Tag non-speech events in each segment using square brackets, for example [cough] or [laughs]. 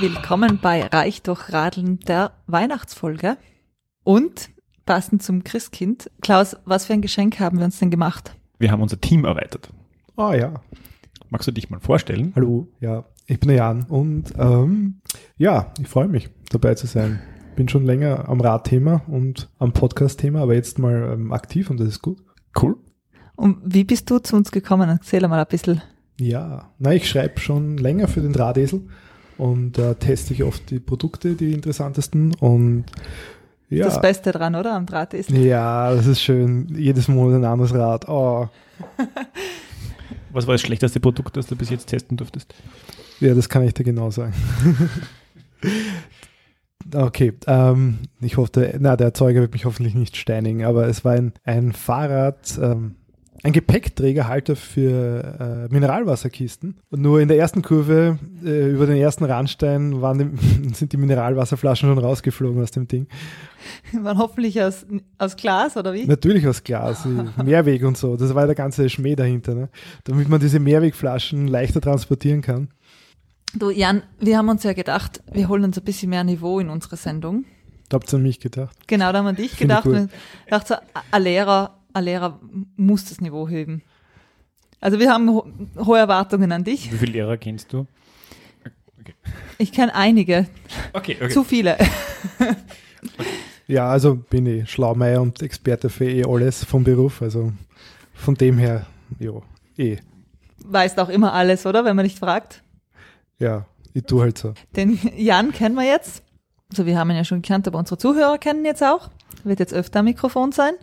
Willkommen bei Reich durch Radeln der Weihnachtsfolge. Und passend zum Christkind, Klaus, was für ein Geschenk haben wir uns denn gemacht? Wir haben unser Team erweitert. Ah ja. Magst du dich mal vorstellen? Hallo, ja, ich bin der Jan und ähm, ja, ich freue mich dabei zu sein. Bin schon länger am Radthema und am Podcast-Thema, aber jetzt mal ähm, aktiv und das ist gut. Cool. Und wie bist du zu uns gekommen? Erzähl mal ein bisschen. Ja, na, ich schreibe schon länger für den Drahtesel und da äh, teste ich oft die Produkte, die interessantesten und ja. Das Beste dran, oder? Am Drahtesel. Ja, das ist schön. Jedes Monat ein anderes Rad. Oh. Was war das schlechteste Produkt, das du bis jetzt testen durftest? Ja, das kann ich dir genau sagen. [laughs] okay, ähm, ich hoffe, na, der Erzeuger wird mich hoffentlich nicht steinigen, aber es war ein, ein Fahrrad, ähm, ein Gepäckträgerhalter für äh, Mineralwasserkisten. Und nur in der ersten Kurve äh, über den ersten Randstein waren die, [laughs] sind die Mineralwasserflaschen schon rausgeflogen aus dem Ding. [laughs] Waren hoffentlich aus, aus Glas oder wie? Natürlich aus Glas, [laughs] Mehrweg und so. Das war der ganze Schmäh dahinter, ne? damit man diese Mehrwegflaschen leichter transportieren kann. Du, Jan, wir haben uns ja gedacht, wir holen uns ein bisschen mehr Niveau in unsere Sendung. Da habt ihr an mich gedacht. Genau, da haben wir dich Find gedacht. Cool. Ich dachte ein Lehrer ein Lehrer muss das Niveau heben. Also wir haben ho hohe Erwartungen an dich. Wie viele Lehrer kennst du? Okay. Ich kenne einige. Okay, okay. Zu viele. okay. Ja, also bin ich Schlaumeier und Experte für eh alles vom Beruf. Also von dem her, ja, eh. Weißt auch immer alles, oder? Wenn man nicht fragt. Ja, ich tue halt so. Den Jan kennen wir jetzt. Also wir haben ihn ja schon gekannt, aber unsere Zuhörer kennen ihn jetzt auch. Wird jetzt öfter am Mikrofon sein.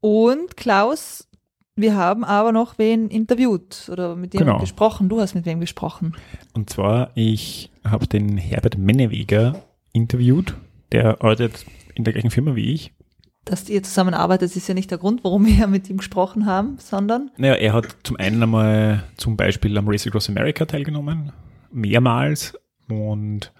Und Klaus, wir haben aber noch wen interviewt oder mit dem genau. gesprochen. Du hast mit wem gesprochen. Und zwar, ich habe den Herbert Menneweger interviewt. Der arbeitet in der gleichen Firma wie ich. Dass ihr zusammenarbeitet, ist ja nicht der Grund, warum wir mit ihm gesprochen haben, sondern. Naja, er hat zum einen einmal zum Beispiel am Race Across America teilgenommen, mehrmals und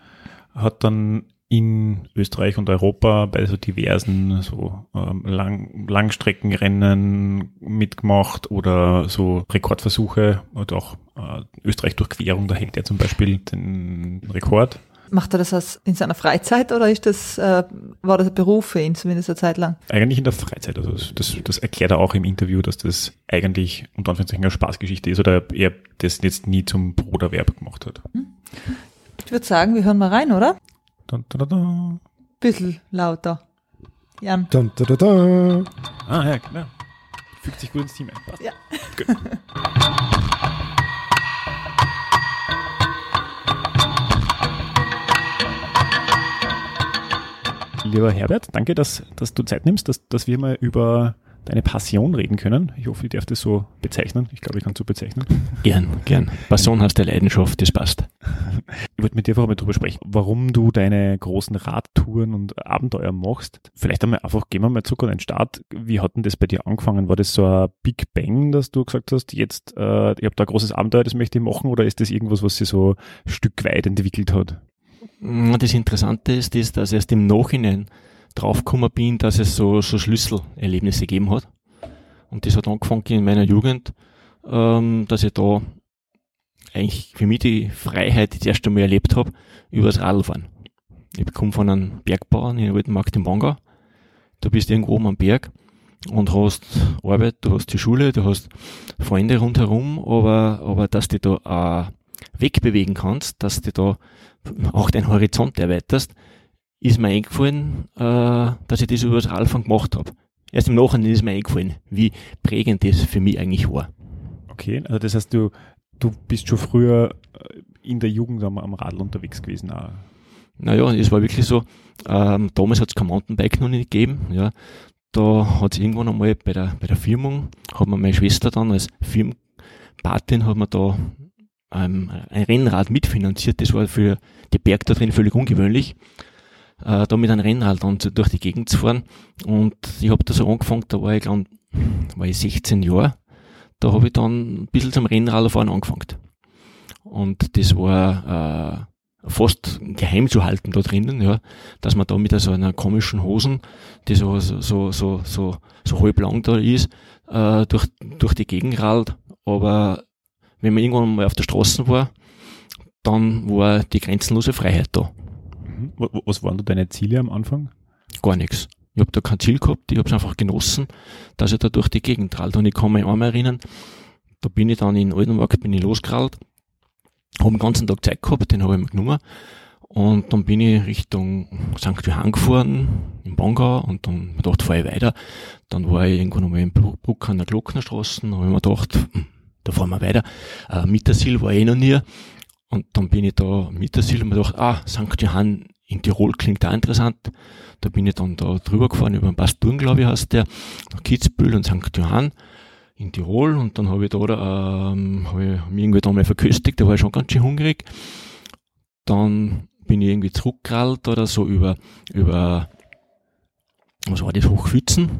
hat dann in Österreich und Europa bei so diversen so ähm, Lang Langstreckenrennen mitgemacht oder so Rekordversuche oder auch äh, Österreich-Durchquerung, da hält er zum Beispiel den Rekord. Macht er das als in seiner Freizeit oder ist das, äh, war das ein Beruf für ihn zumindest eine Zeit lang? Eigentlich in der Freizeit. Also das, das erklärt er auch im Interview, dass das eigentlich unter Anführungszeichen eine Spaßgeschichte ist oder er das jetzt nie zum Broterwerb gemacht hat. Hm. Ich würde sagen, wir hören mal rein, oder? Dun, dun, dun, Bisschen lauter. Jan. Dun, dun, dun, dun. Ah, ja, genau. Fügt sich gut ins Team ein. Passt. Ja. Gut. Lieber Herbert, danke, dass, dass du Zeit nimmst, dass, dass wir mal über deine Passion reden können. Ich hoffe, ich darf das so bezeichnen. Ich glaube, ich kann es so bezeichnen. [laughs] Gern, gern. Passion heißt der Leidenschaft, das passt. [laughs] Ich wollte mit dir einfach mal drüber sprechen, warum du deine großen Radtouren und Abenteuer machst. Vielleicht einmal einfach, gehen wir mal zurück an den Start. Wie hat denn das bei dir angefangen? War das so ein Big Bang, dass du gesagt hast, jetzt, äh, ich habe da ein großes Abenteuer, das möchte ich machen, oder ist das irgendwas, was sich so ein Stück weit entwickelt hat? Das Interessante ist, ist dass erst im Nachhinein draufgekommen bin, dass es so, so Schlüsselerlebnisse gegeben hat. Und das hat angefangen in meiner Jugend, ähm, dass ich da eigentlich für mich die Freiheit das erste Mal erlebt habe, über das Radlfahren. Ich komme von einem Bergbauern in Altenmarkt im Wangau. Du bist irgendwo oben am Berg und hast Arbeit, du hast die Schule, du hast Freunde rundherum, aber, aber dass du da äh, wegbewegen kannst, dass du da auch deinen Horizont erweiterst, ist mir eingefallen, äh, dass ich das über das Radfahren gemacht habe. Erst im Nachhinein ist mir eingefallen, wie prägend das für mich eigentlich war. Okay, also das heißt, du, du bist schon früher äh, in der Jugend am, am Radl unterwegs gewesen. Auch. Naja, es war wirklich so, ähm, damals hat es kein Mountainbike noch nicht gegeben. Ja. Da hat es irgendwann einmal bei der, bei der Firmung, hat mir meine Schwester dann als Firmenpatin, hat mir da ähm, ein Rennrad mitfinanziert. Das war für die Berg da drin völlig ungewöhnlich äh, da mit einem Rennrad dann durch die Gegend zu fahren. Und ich habe da so angefangen, da war ich, glaub, war ich 16 Jahre. Da habe ich dann ein bisschen zum Rennradfahren angefangen. Und das war äh, fast geheim zu halten da drinnen, ja, dass man da mit so einer komischen Hosen, die so, so, so, so, so, so halb lang da ist, äh, durch, durch die Gegend rallt. Aber wenn man irgendwann mal auf der Straße war, dann war die grenzenlose Freiheit da. Mhm. Was waren da deine Ziele am Anfang? Gar nichts. Ich habe da kein Ziel gehabt, ich habe es einfach genossen, dass ich da durch die Gegend trallt. Und ich kann mich einmal erinnern, da bin ich dann in Oldenburg, bin ich losgerallt, habe den ganzen Tag Zeit gehabt, den habe ich mir genommen. Und dann bin ich Richtung St. Johann gefahren, im Bangau, und dann mir gedacht, fahre ich weiter. Dann war ich irgendwo nochmal in Bruck an der Glocknerstraße, habe ich mir gedacht, hm, da fahren wir weiter. Äh, Mittersil war ich noch nie. Und dann bin ich da Mittersil und mir gedacht, ah, St. Johann in Tirol klingt auch interessant. Da bin ich dann da drüber gefahren, über den Basturn, glaube ich, heißt der, nach Kitzbühel und St. Johann in Tirol und dann habe ich da, ähm, habe ich mich irgendwie da mal verköstigt, da war ich schon ganz schön hungrig. Dann bin ich irgendwie zurückgerallt oder so über, über, was war das, Hochfützen,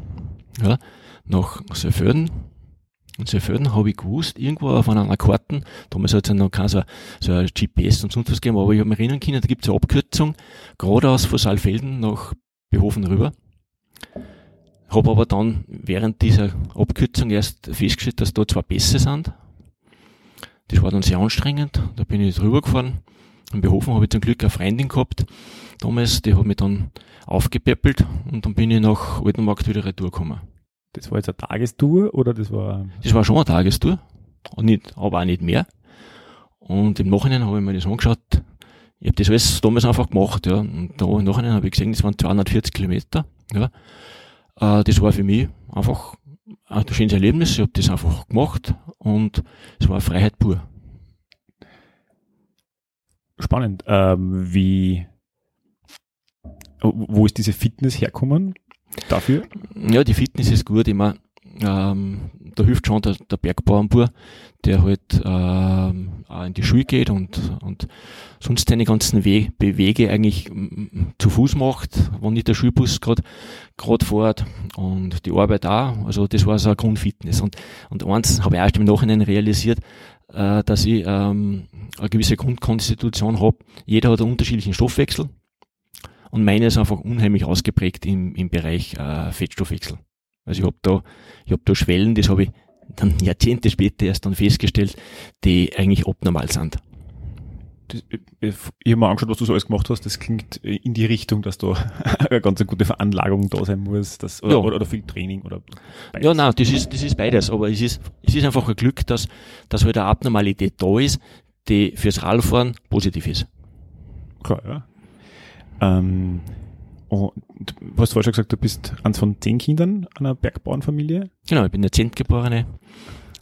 ja, nach Seeförden. Und Seeförden habe ich gewusst, irgendwo auf einer Karten, damals hat es ja noch kein so, so ein GPS und sonst was gegeben, aber ich habe mich erinnern können, da gibt es eine Abkürzung, geradeaus von Saalfelden nach Behofen rüber. Habe aber dann während dieser Abkürzung erst festgestellt, dass da zwei Pässe sind. Das war dann sehr anstrengend. Da bin ich drüber gefahren. In Behofen habe ich zum Glück eine Freundin gehabt. Damals, die hat mich dann aufgepäppelt und dann bin ich nach Altenmarkt wieder retour gekommen. Das war jetzt eine Tagestour oder das war? Das war schon eine Tagestour. Und nicht, aber auch nicht mehr. Und im Nachhinein habe ich mir das angeschaut. Ich habe das alles damals einfach gemacht, ja. Und da im Nachhinein habe ich gesehen, das waren 240 Kilometer, ja. Äh, das war für mich einfach ein schönes Erlebnis. Ich habe das einfach gemacht und es war Freiheit pur. Spannend. Ähm, wie, wo ist diese Fitness herkommen dafür? Ja, die Fitness ist gut. Ich meine, ähm, da hilft schon der, der Bergbauernbur, der halt ähm, auch in die Schule geht und, und sonst seine ganzen We Bewege eigentlich zu Fuß macht, wenn nicht der Schulbus gerade gerade fährt und die Arbeit auch. Also das war so eine Grundfitness. Und, und eins habe ich erst im Nachhinein realisiert, äh, dass ich ähm, eine gewisse Grundkonstitution habe. Jeder hat einen unterschiedlichen Stoffwechsel und meine ist einfach unheimlich ausgeprägt im, im Bereich äh, Fettstoffwechsel. Also ich habe da, ich hab da Schwellen, das habe ich dann [laughs] Jahrzehnte später erst dann festgestellt, die eigentlich abnormal sind. Das, ich habe mir angeschaut, was du so alles gemacht hast. Das klingt in die Richtung, dass da [laughs] eine ganz gute Veranlagung da sein muss, dass, oder, ja. oder, oder viel Training oder beides. Ja, nein, das ist, das ist beides. Aber es ist, es ist einfach ein Glück, dass, dass halt eine Abnormalität da ist, die fürs Radfahren positiv ist. Klar, ja. Ähm, und du hast vorher schon gesagt, du bist eins von zehn Kindern einer Bergbauernfamilie? Genau, ich bin der Zentgeborene.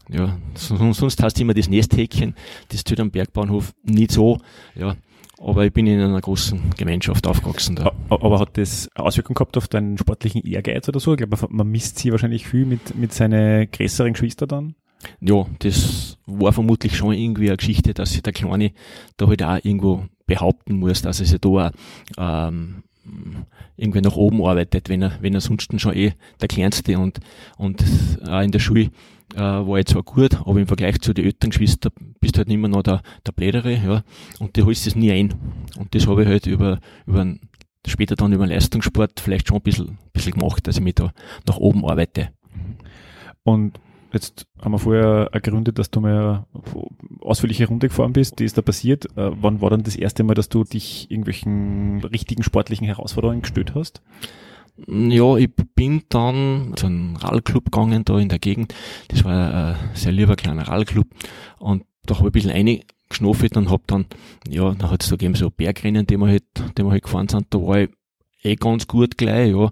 Ja, sonst hast du immer das Nesthäkchen, das tut am Bergbauernhof nicht so, ja. Aber ich bin in einer großen Gemeinschaft aufgewachsen da. Aber hat das Auswirkungen gehabt auf deinen sportlichen Ehrgeiz oder so? Ich glaube, man misst sie wahrscheinlich viel mit, mit seinen größeren Geschwistern dann. Ja, das war vermutlich schon irgendwie eine Geschichte, dass sich der Kleine da halt auch irgendwo behaupten muss, dass er sich da ähm, irgendwie nach oben arbeitet, wenn er, wenn er sonst schon eh der Kleinste und, und auch in der Schule äh, war ich zwar gut, aber im Vergleich zu den älteren Geschwistern bist du halt immer noch der, der Blädere, ja, und du holst das nie ein. Und das habe ich halt über, über später dann über den Leistungssport vielleicht schon ein bisschen, bisschen gemacht, dass ich mich da nach oben arbeite. Und Jetzt haben wir vorher ergründet, dass du mal ausführliche Runde gefahren bist. Die ist da passiert. Äh, wann war dann das erste Mal, dass du dich irgendwelchen richtigen sportlichen Herausforderungen gestellt hast? Ja, ich bin dann zu einem Rallclub gegangen da in der Gegend. Das war ein sehr lieber kleiner Rallclub. Und da habe ich ein bisschen eingeschnuffelt und hab dann, ja, da hat es da gegeben so Bergrennen, die wir halt, die wir halt gefahren sind. Da war ich eh ganz gut gleich, ja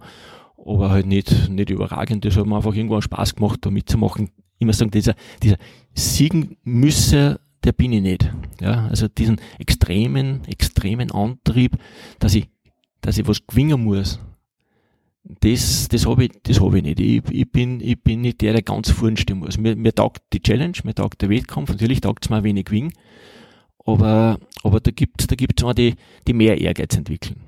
aber halt nicht, nicht überragend. Das hat mir einfach irgendwo Spaß gemacht, da mitzumachen. Immer sagen, dieser, dieser Siegen müsse, der bin ich nicht. Ja, also diesen extremen, extremen Antrieb, dass ich, dass ich was gewinnen muss. Das, das habe ich, das habe ich nicht. Ich, ich bin, ich bin nicht der, der ganz vorn stehen muss. Mir, mir taugt die Challenge, mir taugt der Wettkampf. Natürlich taugt es mir wenig gewinnen. Aber, aber da gibt's, da gibt's auch die, die mehr Ehrgeiz entwickeln.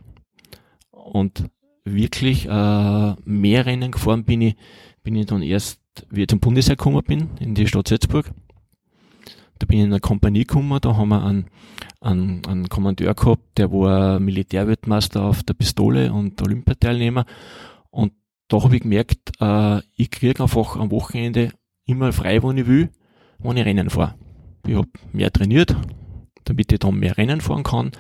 Und wirklich äh, mehr Rennen gefahren bin ich, bin ich dann erst, wie ich zum Bundesheer gekommen bin, in die Stadt Salzburg. Da bin ich in eine Kompanie gekommen, da haben wir einen, einen, einen Kommandeur gehabt, der war Militärweltmeister auf der Pistole und Olympiateilnehmer. Und da habe ich gemerkt, äh, ich kriege einfach am Wochenende immer frei, wo ich will, wenn ich Rennen fahre. Ich habe mehr trainiert, damit ich dann mehr Rennen fahren kann.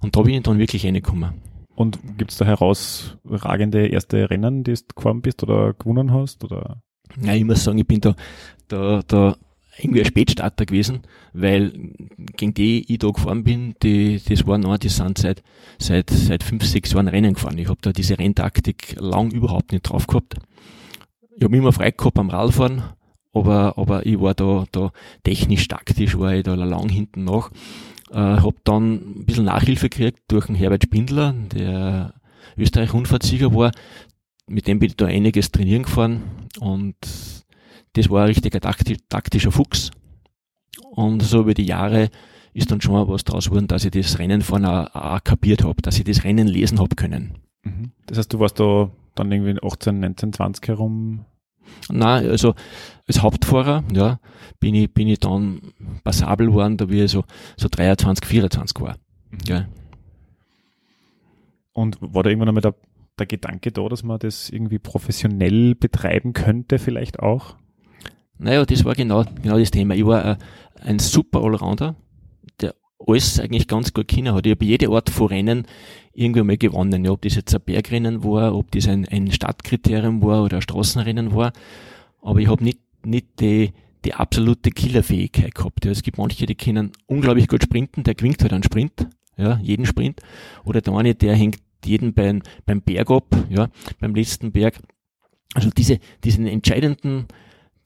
Und da bin ich dann wirklich reingekommen. Und gibt es da herausragende erste Rennen, die du gefahren bist oder gewonnen hast? Oder? Ja, ich muss sagen, ich bin da, da, da irgendwie ein Spätstarter gewesen, weil gegen die ich da gefahren bin, die, das waren auch, die sind seit, seit, seit fünf, sechs Jahren Rennen gefahren. Ich habe da diese Renntaktik lang überhaupt nicht drauf gehabt. Ich habe immer frei gehabt am Radfahren, aber, aber ich war da, da technisch, taktisch war ich da lang hinten nach. Äh, habe dann ein bisschen Nachhilfe gekriegt durch den Herbert Spindler, der Österreich-Rundfahrtsieger war. Mit dem bin ich da einiges trainieren gefahren und das war ein richtiger taktischer Fuchs. Und so über die Jahre ist dann schon mal was draus geworden, dass ich das Rennen auch, auch kapiert habe, dass ich das Rennen lesen habe können. Mhm. Das heißt, du warst da dann irgendwie 18, 19, 20 herum Nein, also als Hauptfahrer, ja, bin ich, bin ich dann passabel geworden, da ich so, so 23, 24 war. Mhm. Ja. Und war da irgendwann einmal der, der Gedanke da, dass man das irgendwie professionell betreiben könnte, vielleicht auch? Naja, das war genau, genau das Thema. Ich war äh, ein super Allrounder, der alles eigentlich ganz gut kennen hat. Ich habe jede Art von Rennen irgendwie mal gewonnen. Ja, ob das jetzt ein Bergrennen war, ob das ein, ein Stadtkriterium war oder ein Straßenrennen war. Aber ich habe nicht, nicht die, die absolute Killerfähigkeit gehabt. Ja, es gibt manche, die können unglaublich gut sprinten, der gewinnt halt einen Sprint, ja, jeden Sprint. Oder der eine, der hängt jeden beim, beim Berg ab, ja, beim letzten Berg. Also diese, diesen entscheidenden,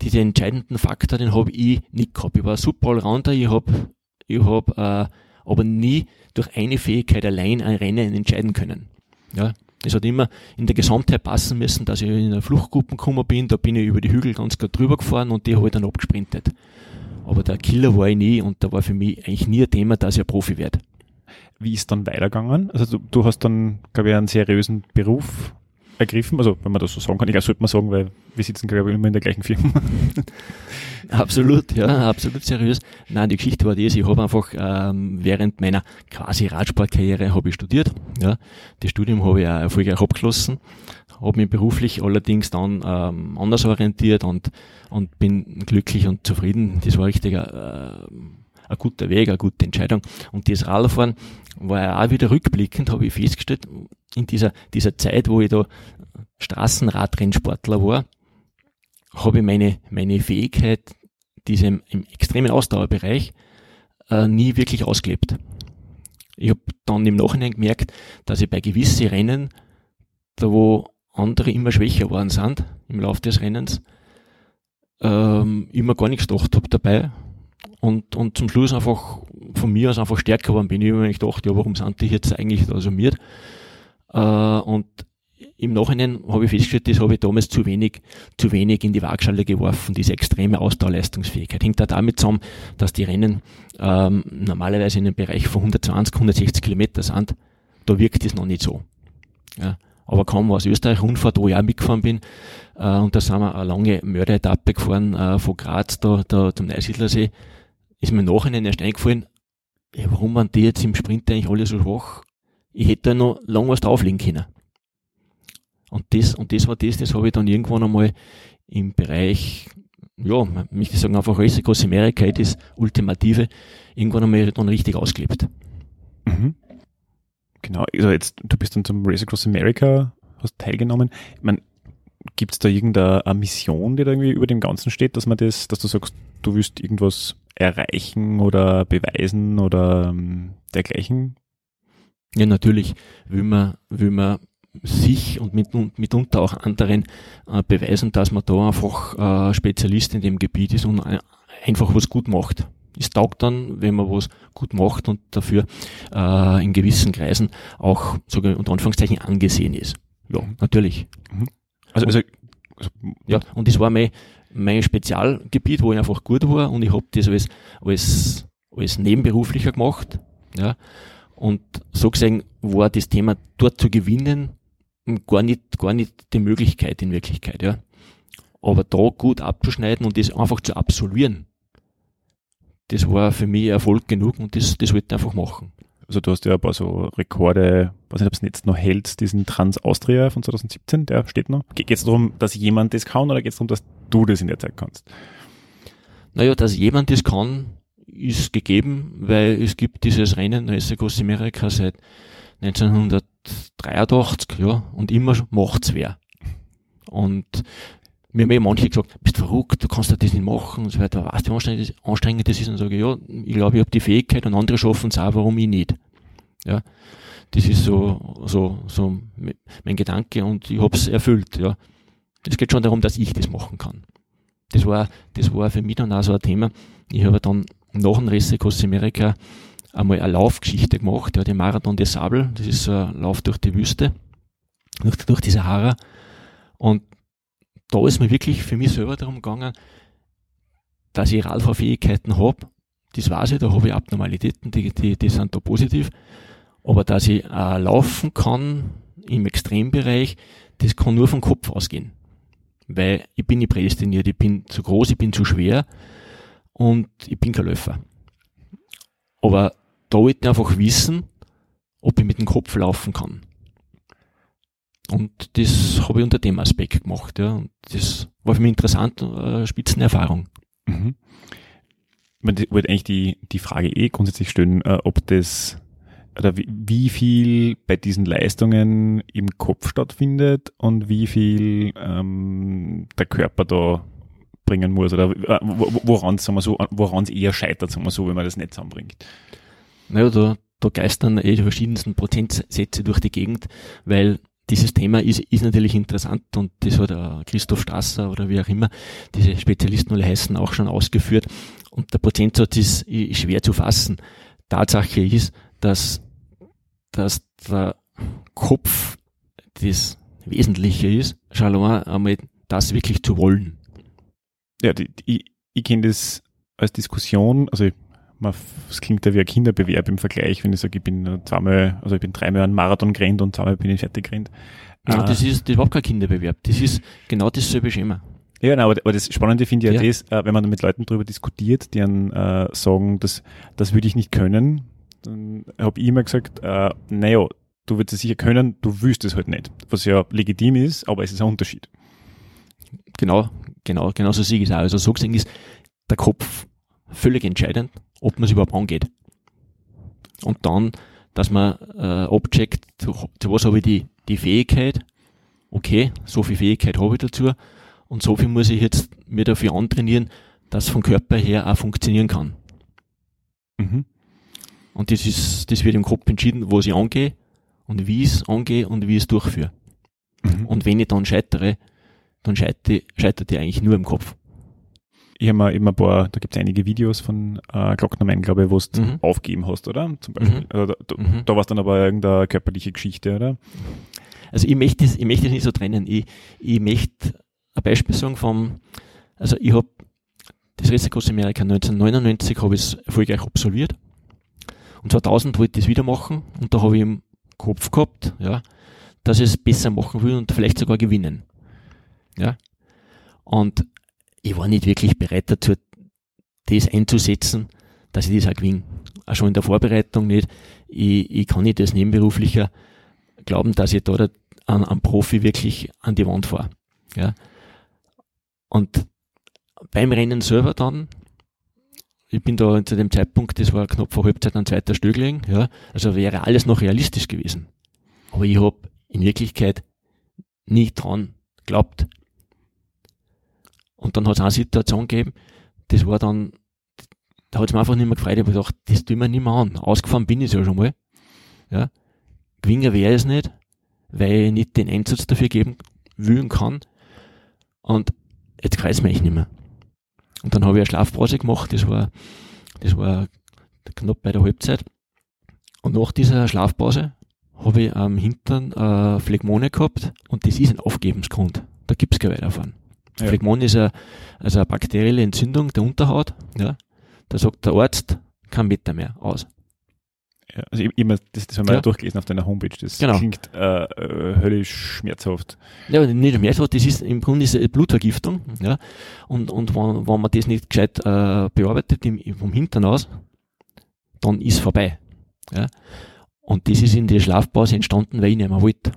diese entscheidenden Faktor, den habe ich nicht gehabt. Ich war super Allrounder, ich habe ich hab, äh, aber nie durch eine Fähigkeit allein ein Rennen entscheiden können. Ja, es hat immer in der Gesamtheit passen müssen, dass ich in einer Fluchtgruppe gekommen bin, da bin ich über die Hügel ganz gut drüber gefahren und die habe ich dann abgesprintet. Aber der Killer war ich nie und da war für mich eigentlich nie ein Thema, dass ich ein Profi werde. Wie ist dann weitergegangen? Also du, du hast dann, glaube ich, einen seriösen Beruf ergriffen, also wenn man das so sagen kann, ich sollte man sagen, weil wir sitzen glaube ich immer in der gleichen Firma. [laughs] absolut, ja, absolut seriös. Nein, die Geschichte war das, ich habe einfach ähm, während meiner quasi Radsportkarriere habe ich studiert. Ja. Das Studium habe ich auch erfolgreich abgeschlossen, habe mich beruflich allerdings dann ähm, anders orientiert und, und bin glücklich und zufrieden. Das war richtig äh, ein guter Weg, eine gute Entscheidung. Und das Radfahren war ja auch wieder rückblickend, habe ich festgestellt, in dieser, dieser Zeit, wo ich da Straßenradrennsportler war, habe ich meine, meine Fähigkeit, diesem im extremen Ausdauerbereich, äh, nie wirklich ausgelebt. Ich habe dann im Nachhinein gemerkt, dass ich bei gewissen Rennen, da wo andere immer schwächer worden sind im Laufe des Rennens, ähm, immer gar nichts gedacht habe dabei und, und zum Schluss einfach von mir aus einfach stärker geworden bin. Ich mir gedacht, ja, warum sind die jetzt eigentlich da so mir? Äh, und im Nachhinein habe ich festgestellt, das habe ich damals zu wenig, zu wenig in die Waagschale geworfen, diese extreme Ausdauerleistungsfähigkeit. Hängt da damit zusammen, dass die Rennen ähm, normalerweise in einem Bereich von 120, 160 Kilometer sind. Da wirkt es noch nicht so. Ja. Aber kaum aus Österreich Rundfahrt, wo ich auch mitgefahren bin, äh, und da sind wir eine lange Mörderetappe gefahren äh, von Graz da, da zum Neusiedlersee, ist mir im Nachhinein erst eingefallen, ja, warum waren die jetzt im Sprint eigentlich alle so schwach? Ich hätte da noch lang was drauflegen können. Und das, und das war das, das habe ich dann irgendwann einmal im Bereich, ja, möchte sagen einfach America, das Ultimative, irgendwann einmal dann richtig ausgelebt. Mhm. Genau, also jetzt, du bist dann zum Race Across America, hast teilgenommen. Ich meine, gibt es da irgendeine Mission, die da irgendwie über dem Ganzen steht, dass man das, dass du sagst, du willst irgendwas erreichen oder beweisen oder ähm, dergleichen? Ja, natürlich will man, will man sich und mit, mitunter auch anderen äh, beweisen, dass man da einfach äh, Spezialist in dem Gebiet ist und äh, einfach was gut macht. Es taugt dann, wenn man was gut macht und dafür äh, in gewissen Kreisen auch sogar unter Anführungszeichen angesehen ist. Ja, mhm. natürlich. Mhm. Also, also, also, ja, und das war mein, mein Spezialgebiet, wo ich einfach gut war und ich habe das alles, alles, alles nebenberuflicher gemacht. Ja. Und so gesehen war das Thema dort zu gewinnen gar nicht, gar nicht die Möglichkeit in Wirklichkeit, ja. Aber da gut abzuschneiden und das einfach zu absolvieren, das war für mich Erfolg genug und das, das wollte ich einfach machen. Also du hast ja ein paar so Rekorde, weiß nicht, ob es jetzt noch hält, diesen Trans Austria von 2017, der steht noch. Geht es darum, dass jemand das kann oder geht es darum, dass du das in der Zeit kannst? Naja, dass jemand das kann, ist gegeben, weil es gibt dieses Rennen Race Across America seit 1983, ja, und immer macht's wer. Und mir haben eh manche gesagt, bist verrückt, du kannst das nicht machen und so weiter, weißt du, wie anstrengend das, ist? Und sage ich, ja, ich glaube, ich habe die Fähigkeit und andere schaffen es auch, warum ich nicht. Ja, das ist so, so, so mein Gedanke und ich habe es erfüllt, ja. Es geht schon darum, dass ich das machen kann. Das war, das war für mich dann auch so ein Thema. Ich habe dann nach dem Resse Costa America einmal eine Laufgeschichte gemacht, ja, den Marathon des Sable, das ist so ein Lauf durch die Wüste, durch, durch die Sahara. Und da ist mir wirklich für mich selber darum gegangen, dass ich Radfahrfähigkeiten habe. Das weiß ich, da habe ich Abnormalitäten, die, die, die sind da positiv. Aber dass ich äh, laufen kann im Extrembereich, das kann nur vom Kopf ausgehen. Weil ich bin nicht prädestiniert, ich bin zu groß, ich bin zu schwer und ich bin kein Läufer. Aber da wollte ich einfach wissen, ob ich mit dem Kopf laufen kann. Und das habe ich unter dem Aspekt gemacht. Ja. Und das war für mich interessant, eine Spitzenerfahrung. Mhm. Ich wollte eigentlich die, die Frage eh grundsätzlich stellen, äh, ob das oder wie, wie viel bei diesen Leistungen im Kopf stattfindet und wie viel ähm, der Körper da bringen muss oder äh, woran es so, woran es eher scheitert, sagen wir so, wenn man das nicht zusammenbringt. Naja, da, da geistern eh die verschiedensten Prozentsätze durch die Gegend, weil dieses Thema ist, ist natürlich interessant und das hat der Christoph Strasser oder wie auch immer, diese Spezialisten alle heißen, auch schon ausgeführt. Und der Prozentsatz ist, schwer zu fassen. Tatsache ist, dass, dass der Kopf das Wesentliche ist, schon einmal das wirklich zu wollen. Ja, die, die, ich, ich kenne das als Diskussion, also es klingt ja wie ein Kinderbewerb im Vergleich, wenn ich sage, ich bin zweimal, also ich bin dreimal einen Marathon gerannt und zweimal bin ich fertig gerannt. Ja, äh, das ist, das ist überhaupt kein Kinderbewerb. Das ist genau dasselbe Schema. Ja, genau, aber das Spannende finde ich ja, ja das, äh, wenn man mit Leuten darüber diskutiert, die dann äh, sagen, das, das würde ich nicht können, dann habe ich immer gesagt, äh, naja, du würdest es sicher können, du willst es halt nicht. Was ja legitim ist, aber es ist ein Unterschied. Genau, genau, genau so sehe ich es auch. Also so gesehen ist der Kopf völlig entscheidend ob man es überhaupt angeht. Und dann, dass man äh, abcheckt, zu, zu was habe ich die, die Fähigkeit, okay, so viel Fähigkeit habe ich dazu und so viel muss ich jetzt mir dafür antrainieren, dass es vom Körper her auch funktionieren kann. Mhm. Und das ist, das wird im Kopf entschieden, wo ich angehe und wie ich es angehe und wie ich es durchführe. Mhm. Und wenn ich dann scheitere, dann scheitert, scheitert ich eigentlich nur im Kopf ich habe mir immer ein paar, da gibt es einige Videos von äh, Glocknermann, glaube ich, wo du mhm. aufgeben hast, oder? Zum Beispiel. Mhm. Also da, mhm. da war es dann aber irgendeine körperliche Geschichte, oder? Also ich möchte es, ich möchte es nicht so trennen. Ich, ich möchte ein Beispiel sagen vom, also ich habe das Amerika 1999 habe ich es erfolgreich absolviert. Und 2000 wollte ich es wieder machen und da habe ich im Kopf gehabt, ja, dass ich es besser machen will und vielleicht sogar gewinnen. Ja. Und ich war nicht wirklich bereit dazu, das einzusetzen, dass ich das auch gewinne. Auch schon in der Vorbereitung nicht. Ich, ich kann nicht als Nebenberuflicher glauben, dass ich da an, an Profi wirklich an die Wand fahre. Ja. Und beim Rennen selber dann, ich bin da zu dem Zeitpunkt, das war knapp vor Halbzeit an zweiter Stück ja, also wäre alles noch realistisch gewesen. Aber ich habe in Wirklichkeit nicht dran glaubt, und dann hat es eine Situation gegeben, das war dann, da hat es mir einfach nicht mehr gefreut. Ich habe gedacht, das ich mir nicht mehr an. Ausgefahren bin ich ja schon mal. Ja. Gewinnen wäre es nicht, weil ich nicht den Einsatz dafür geben will kann. Und jetzt kreist mir echt nicht mehr. Und dann habe ich eine Schlafpause gemacht, das war, das war knapp bei der Halbzeit. Und nach dieser Schlafpause habe ich am Hintern äh, Phlegmone gehabt und das ist ein Aufgebensgrund. Da gibt's kein Weiterfahren. Ja. Phlegmon ist eine, also eine bakterielle Entzündung der Unterhaut. Ja. Da sagt der Arzt, kein Meter mehr, aus. Ja, also ich, immer, das, das haben wir ja. durchgelesen auf deiner Homepage. Das genau. klingt äh, äh, höllisch schmerzhaft. Ja, nicht schmerzhaft, das ist im Grunde ist eine Blutvergiftung. Ja. Und, und wenn, wenn man das nicht gescheit äh, bearbeitet im, vom Hintern aus, dann ist vorbei. Ja. Und das ist in der Schlafpause entstanden, weil ich nicht mehr wollte.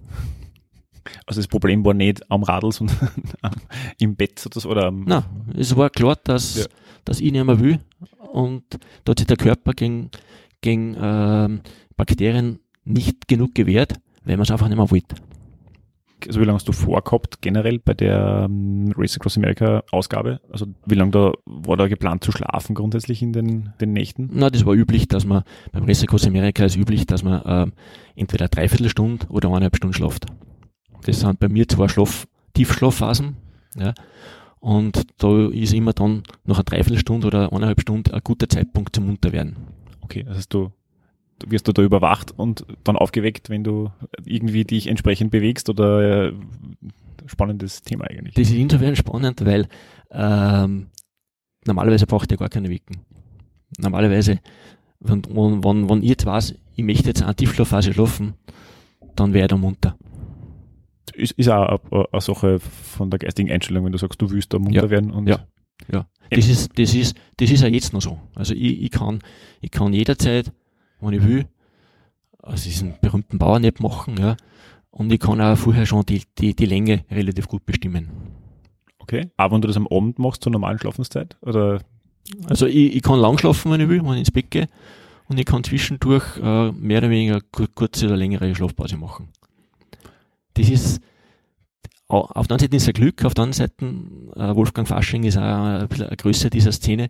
Also das Problem war nicht am Radl, sondern [laughs] im Bett sozusagen. Oder am Nein, es war klar, dass, ja. dass ich nicht mehr will. und da hat sich der Körper gegen, gegen ähm, Bakterien nicht genug gewehrt, weil man es einfach nicht mehr wollte. Also wie lange hast du vorgehabt generell bei der ähm, Race Across America Ausgabe? Also wie lange da war da geplant zu schlafen grundsätzlich in den, den Nächten? Na, das war üblich, dass man beim Race Across America ist üblich, dass man ähm, entweder dreiviertel Stunde oder eineinhalb Stunden schlaft. Das sind bei mir zwei Schlaf, Tiefschlafphasen. Ja. Und da ist immer dann nach einer Dreiviertelstunde oder eineinhalb Stunden ein guter Zeitpunkt zum Munterwerden. Okay, das heißt, du, du wirst du da überwacht und dann aufgeweckt, wenn du irgendwie dich entsprechend bewegst oder äh, spannendes Thema eigentlich. Das ist insofern spannend, weil ähm, normalerweise braucht ihr gar keine Wecken. Normalerweise, wenn, wenn, wenn, wenn ich jetzt weiß, ich möchte jetzt eine Tiefschlafphase schlafen, dann wäre ich da munter. Ist, ist auch eine, eine Sache von der geistigen Einstellung, wenn du sagst, du willst da munter Ja. werden und Ja. Ja. Das ist, das ist, das ist ja jetzt noch so. Also ich, ich kann, ich kann jederzeit, wenn ich will, also diesen berühmten Bauernap machen, ja. Und ich kann auch vorher schon die, die, die Länge relativ gut bestimmen. okay. Aber wenn du das am Abend machst zur normalen Schlafenszeit oder Also ich, ich kann lang schlafen, wenn ich will, wenn ich ins Bett gehe. Und ich kann zwischendurch äh, mehr oder weniger kur kurze oder längere Schlafpause machen. Das ist, au- auf der einen Seite ist ein Glück, auf der anderen Seite, äh, Wolfgang Fasching ist auch eine Größe dieser Szene.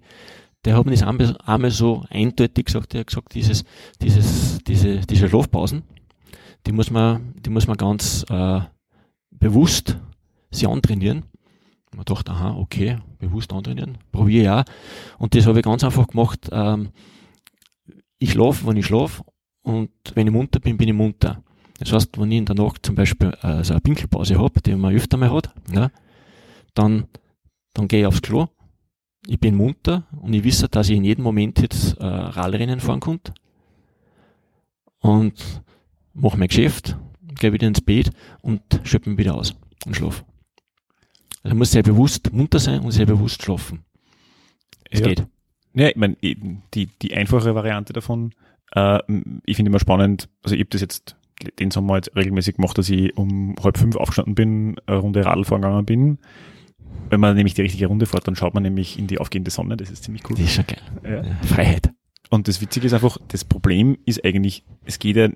Der hat mir das einmal, so eindeutig gesagt, er hat gesagt, dieses, dieses, diese, diese Schlafpausen, die muss man, die muss man ganz äh, bewusst sich antrainieren. Man dachte, aha, okay, bewusst antrainieren, probiere auch. Und das habe ich ganz einfach gemacht. Ähm, ich schlafe, wenn ich schlafe und wenn ich munter bin, bin ich munter. Das heißt, wenn ich in der Nacht zum Beispiel äh, so eine Pinkelpause habe, die man öfter mal hat, ja, dann, dann gehe ich aufs Klo, ich bin munter und ich wisse, dass ich in jedem Moment jetzt äh, Radrennen fahren konnte und mache mein Geschäft, gehe wieder ins Bett und schöpfe mich wieder aus und schlafe. Also man muss sehr bewusst munter sein und sehr bewusst schlafen. Es Ja. geht. Ja, ich meine, die, die einfache Variante davon, äh, ich finde immer spannend, also ich habe das jetzt den Sommer jetzt regelmäßig gemacht, dass ich um halb fünf aufgestanden bin, eine Runde Radl fahren gegangen bin. Wenn man nämlich die richtige Runde fährt, dann schaut man nämlich in die aufgehende Sonne, das ist ziemlich cool. Das ist schon geil. Ja, Freiheit. Und das Witzige ist einfach, das Problem ist eigentlich, es geht ja,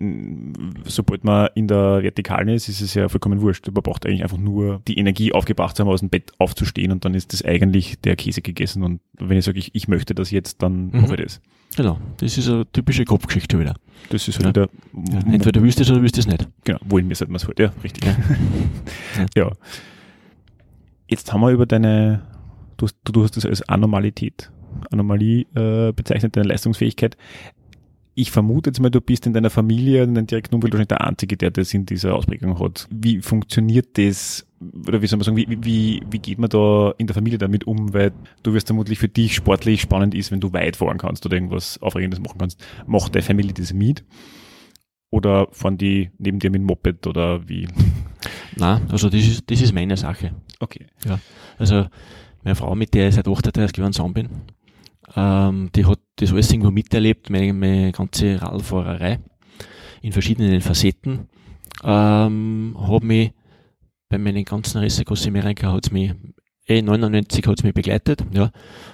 sobald man in der Vertikalen ist, ist es ja vollkommen wurscht. Man braucht eigentlich einfach nur die Energie aufgebracht zu haben, aus dem Bett aufzustehen und dann ist das eigentlich der Käse gegessen. Und wenn ich sage, ich, ich möchte das jetzt, dann Mhm. mache ich das. Genau. Das ist eine typische Kopfgeschichte wieder. Das ist Ja. halt wieder, Ja, entweder willst du es oder willst du es nicht. genau, wollen wir, sollte man es halt, ja, richtig. Ja. [laughs] ja. Jetzt haben wir über deine, du, du hast das als Anormalität, Anomalie äh, bezeichnet, deine Leistungsfähigkeit. Ich vermute jetzt mal, du bist in deiner Familie in deinem direkten Umfeld wahrscheinlich der Einzige, der das in dieser Ausprägung hat. Wie funktioniert das? Oder wie soll man sagen, wie, wie, wie geht man da in der Familie damit um? Weil du wirst vermutlich für dich sportlich spannend ist, wenn du weit fahren kannst oder irgendwas Aufregendes machen kannst. Macht deine Familie das mit? Oder fahren die neben dir mit dem Moped oder wie? [laughs] Nein, also das ist, das ist meine Sache. Okay. Also meine Frau, mit der ich seit 38 Jahren zusammen bin, ähm, die hat das alles irgendwo miterlebt, meine, meine ganze Radfahrerei in verschiedenen Facetten. Ähm, hab mich bei meinen ganzen Risse Cross America hat's mich, eh 99 hat's mich begleitet, ja.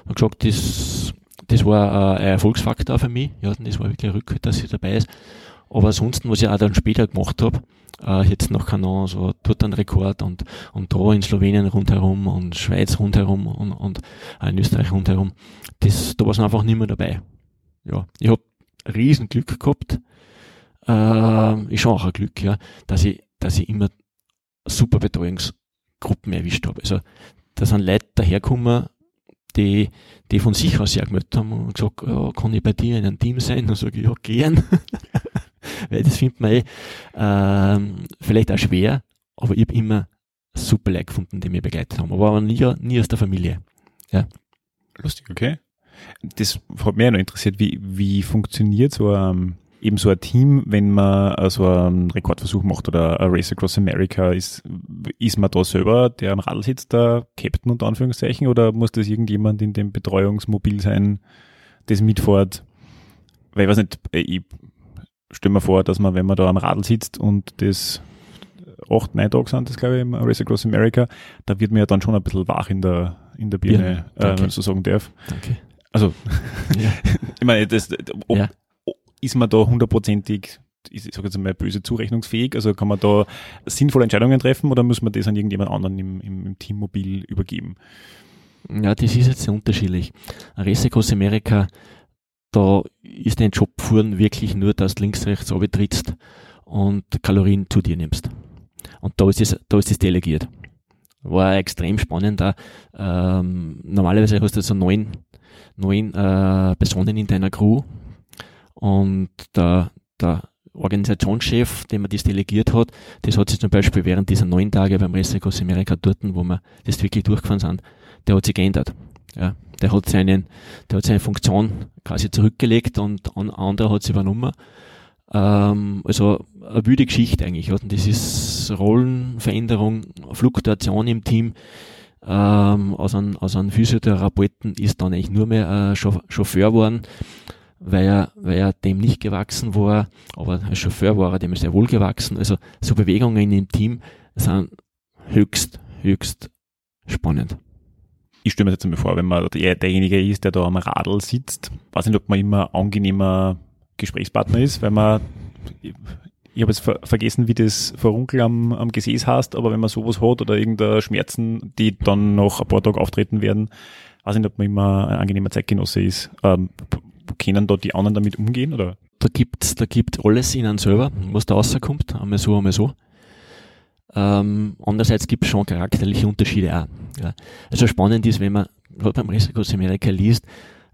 Hab gesagt, das, das war äh, ein Erfolgsfaktor für mich, ja, das war wirklich ein Rückhalt, dass sie dabei ist. Aber ansonsten, was ich auch dann später gemacht habe, äh, jetzt noch Kanon, so tut einen Rekord und, und da in Slowenien rundherum und Schweiz rundherum und, und auch in Österreich rundherum, das, da war es einfach nicht mehr dabei. Ja, ich habe riesen Glück gehabt, äh, ist schon auch ein Glück, ja, dass ich, dass ich immer super Betreuungsgruppen erwischt habe. Also da sind Leute dahergekommen, die, die von sich aus sehr gemeldet haben und gesagt, ja, kann ich bei dir in einem Team sein? Dann sage ich, ja, gern. [laughs] Weil das findet man eh, ähm, vielleicht auch schwer, aber ich habe immer super Leute gefunden, die mich begleitet haben. Aber nie, nie aus der Familie. Lustig, okay. Das hat mich ja noch interessiert, wie, wie funktioniert so ein, eben so ein Team, wenn man äh, so einen Rekordversuch macht oder ein Race Across America, ist, ist man da selber, der am Radl sitzt, der Captain unter Anführungszeichen, oder muss das irgendjemand in dem Betreuungsmobil sein, das mitfährt? Weil ich weiß nicht, äh, ich stelle mir vor, dass man, wenn man da am Radl sitzt und das acht, neun Tage sind das, glaube ich, im Race Across America, da wird mir ja dann schon ein bisschen wach in der, in der Birne, Birne, äh, wenn ich so sagen darf. Danke. Also, ja. [laughs] ich meine, das, ob, Ja. ist man da hundertprozentig, ich sage jetzt mal böse zurechnungsfähig? Also kann man da sinnvolle Entscheidungen treffen oder muss man das an irgendjemand anderen im, im, im Teammobil übergeben? Ja, das ist jetzt sehr unterschiedlich. Across America, da ist dein Job führen wirklich nur, dass du links, rechts trittst und Kalorien zu dir nimmst. Und da ist es, da ist es delegiert. War extrem spannend da. Ähm, normalerweise hast du so neun, neun äh, Personen in deiner Crew und der, der Organisationschef, dem man das delegiert hat, das hat sich zum Beispiel während dieser neun Tage beim Race Across dort, wo wir das wirklich durchgefahren sind, der hat sich geändert. Ja, der hat seinen, der hat seine Funktion quasi zurückgelegt und ein anderer hat sie übernommen. Ähm, also eine wilde Geschichte eigentlich. Und das ist Rollenveränderung, Fluktuation im Team. Ähm, aus einem, aus einem Physiotherapeuten ist dann eigentlich nur mehr Chau- Chauffeur geworden, weil er, weil er dem nicht gewachsen war, aber als Chauffeur war er dem sehr wohl gewachsen. Also so Bewegungen im Team sind höchst, höchst spannend. Ich stelle mir jetzt mal vor, wenn man der, derjenige ist, der da am Radl sitzt, weiß nicht, ob man immer angenehmer Gesprächspartner ist, weil man, ich, ich habe jetzt ver vergessen, wie das Verunkel am, am Gesäß heißt, aber wenn man sowas hat oder irgendeine Schmerzen, die dann noch ein paar Tage auftreten werden, weiß nicht, ob man immer ein angenehmer Zeitgenosse ist. Ähm, können da die anderen damit umgehen oder? da gibt's, da gibt alles in einem selber, was da rauskommt, einmal so, einmal so. Ähm, andererseits gibt's schon charakterliche Unterschiede auch. Ja. Also spannend ist, wenn man beim Race Across America liest,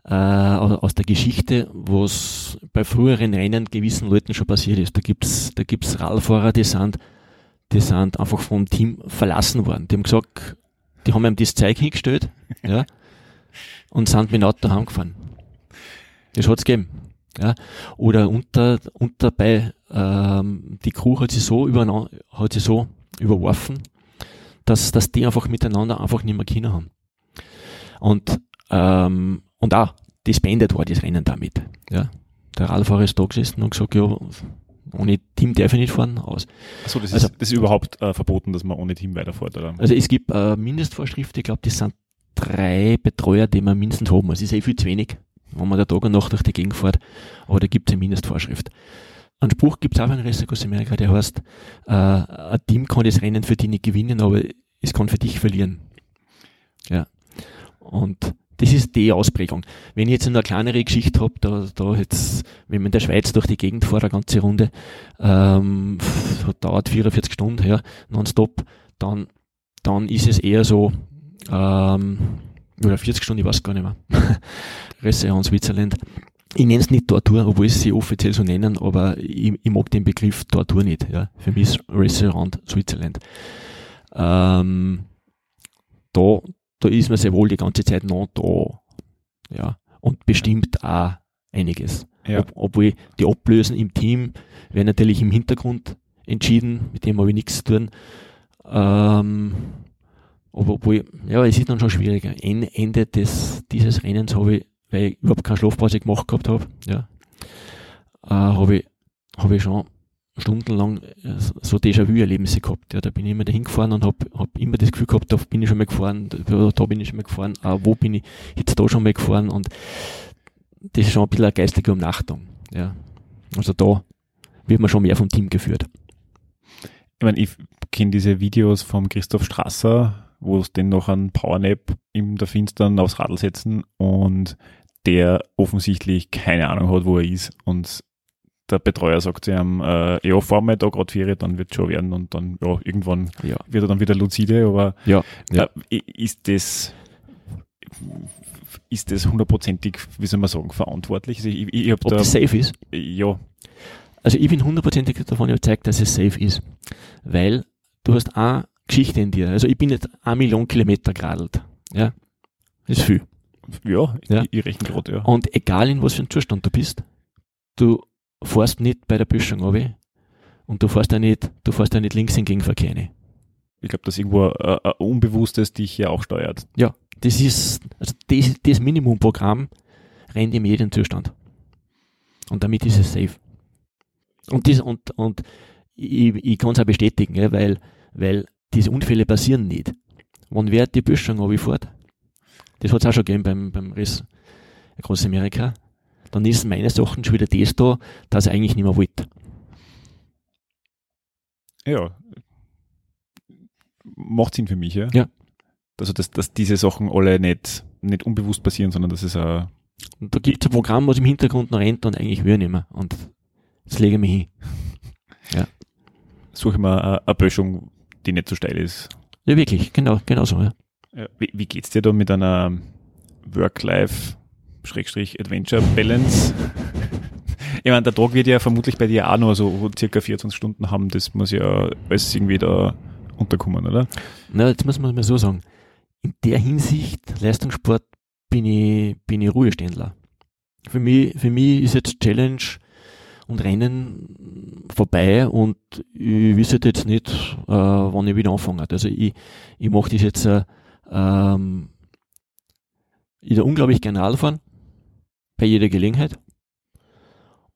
äh, aus der Geschichte, was bei früheren Rennen gewissen Leuten schon passiert ist. Da gibt's, da gibt's Radfahrer, die sind, die sind einfach vom Team verlassen worden. Die haben gesagt, die haben ihm das Zeug hingestellt, [laughs] ja, und sind mit dem Auto heimgefahren. Das hat's gegeben. Ja. Oder unter, unter bei, ähm, die Crew hat sie so übereinander, hat sie so überworfen, dass, dass die einfach miteinander einfach nicht mehr Kinder haben. Und, ähm, und auch, das beendet war das Rennen damit. Ja. Der Radfahrer ist da gesessen und gesagt, ja, ohne Team darf ich nicht fahren, aus. Achso, das, Also- ist, das ist überhaupt äh, verboten, dass man ohne Team weiterfährt, oder? Also es gibt äh, Mindestvorschriften, ich glaube, das sind drei Betreuer, die man mindestens haben muss. Das ist eh viel zu wenig, wenn man da Tag und Nacht durch die Gegend fährt, aber da gibt es eine Mindestvorschrift. Ein Spruch gibt es auch in Race Across America, der heißt, äh, ein Team kann das Rennen für dich nicht gewinnen, aber es kann für dich verlieren. Ja. Und das ist die Ausprägung. Wenn ich jetzt eine kleinere Geschichte habe, da, da jetzt, wenn man in der Schweiz durch die Gegend fährt, eine ganze Runde, ähm, dauert 44 Stunden, ja, nonstop, dann, dann ist es eher so, ähm, oder 40 Stunden, ich weiß gar nicht mehr. [laughs] Restaurant Switzerland. Ich nenne es nicht Tortur, obwohl sie offiziell so nennen, aber ich, ich mag den Begriff Tortur nicht. Ja. Für mich ist Restaurant Switzerland. Ähm, da, da ist man sehr wohl die ganze Zeit noch da. Ja. Und bestimmt auch einiges. Ja. Ob, obwohl die Ablösen im Team werden natürlich im Hintergrund entschieden, mit dem habe ich nichts zu tun. Ähm, aber obwohl, ja, es ist dann schon schwieriger. En- Ende des, dieses Rennens habe ich, weil ich überhaupt keine Schlafpause gemacht gehabt habe, ja, äh, habe ich, habe ich schon stundenlang äh, so Déjà-vu-Erlebnisse gehabt. Ja, da bin ich immer dahin gefahren und habe hab immer das Gefühl gehabt, da bin ich schon mal gefahren, da, da bin ich schon mal gefahren, äh, wo bin ich jetzt da schon mal gefahren und das ist schon ein bisschen eine geistige Umnachtung. Ja. Also da wird man schon mehr vom Team geführt. Ich meine, ich kenne diese Videos vom Christoph Strasser, wo es den noch einen Powernap in der Finstern aufs Radl setzen und der offensichtlich keine Ahnung hat, wo er ist und der Betreuer sagt zu ihm, äh, ja, fahr mal da gerade Ferie, dann wird schon werden und dann, ja, irgendwann Ja. wird er dann wieder lucide, aber Ja, ja. Äh, ist das ist das hundertprozentig, wie soll man sagen, verantwortlich? Also ich, ich hab Ob da, das safe ist? ja, Also ich bin hundertprozentig davon überzeugt, dass es safe ist. Weil du hast eine Geschichte in dir. Also ich bin jetzt eine Million Kilometer geradelt. Ja. Das ist viel. ja, Ja. Ich, ich rechne gerade, ja. Und egal in was für einem Zustand du bist, du fährst nicht bei der Böschung runter und du fährst ja nicht, du fährst ja nicht links in Gegenverkehr rein. Ich glaube, dass irgendwo äh, ein Unbewusstes dich ja auch steuert. Ja, das ist, also das, das Minimumprogramm rennt in jedem Zustand. Und damit ist es safe. Und, das, und, und ich, ich kann es auch bestätigen, ja, weil, weil diese Unfälle passieren nicht. Wann wer die Böschung runterfährt, das hat es auch schon gegeben beim, beim Riss Across America, dann ist meines Erachtens schon wieder das da, dass er eigentlich nicht mehr wollte. Ja. Macht Sinn für mich, ja. Ja. Also, dass, dass diese Sachen alle nicht, nicht unbewusst passieren, sondern dass es auch Und da gibt es ein Programm, was im Hintergrund noch rennt und eigentlich will ich nicht mehr. Und jetzt lege ich mich hin. [laughs] suche ich mir eine, Böschung, die nicht so steil ist. Ja, wirklich, genau, genau so. Ja. Ja. Wie, wie geht's dir da mit einer Work-Life-Adventure-Balance? ich meine, der Tag wird ja vermutlich bei dir auch noch so circa 24 Stunden haben. Das muss ja alles irgendwie da unterkommen, oder? Na, jetzt muss man mal so sagen. In der Hinsicht, Leistungssport, bin ich, bin ich Ruheständler. Für mich, für mich ist jetzt Challenge und Rennen vorbei und ich wüsste jetzt nicht, äh, wann ich wieder anfange. Also ich, ich mache das jetzt, äh, ähm, ich da unglaublich gerne Radfahren, bei jeder Gelegenheit.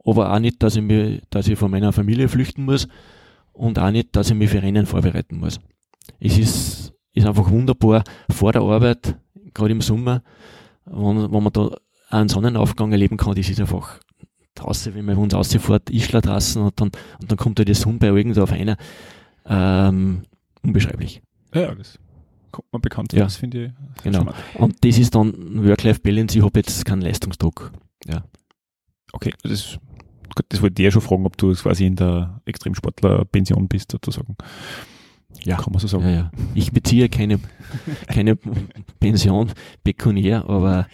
Aber auch nicht, dass ich mir, dass ich von meiner Familie flüchten muss und auch nicht, dass ich mich für Rennen vorbereiten muss. Es ist, ist einfach wunderbar vor der Arbeit, gerade im Sommer, wenn, wenn man da einen Sonnenaufgang erleben kann, das ist einfach draußen, wenn man uns rausfährt, Ischler draußen und dann, und dann kommt da die Sonne bei irgendwo auf einer, ähm, unbeschreiblich. Ja, das kommt mir bekannt. Ja. Das finde ich. Genau. charmant. Und das ist dann Work-Life-Balance, ich habe jetzt keinen Leistungsdruck. Okay, das, das wollte ich ja schon fragen, ob du quasi in der Extremsportler-Pension bist, sozusagen. Ja. Kann man so sagen. Ja, ja. Ich beziehe keine, keine Pension pekuniär, aber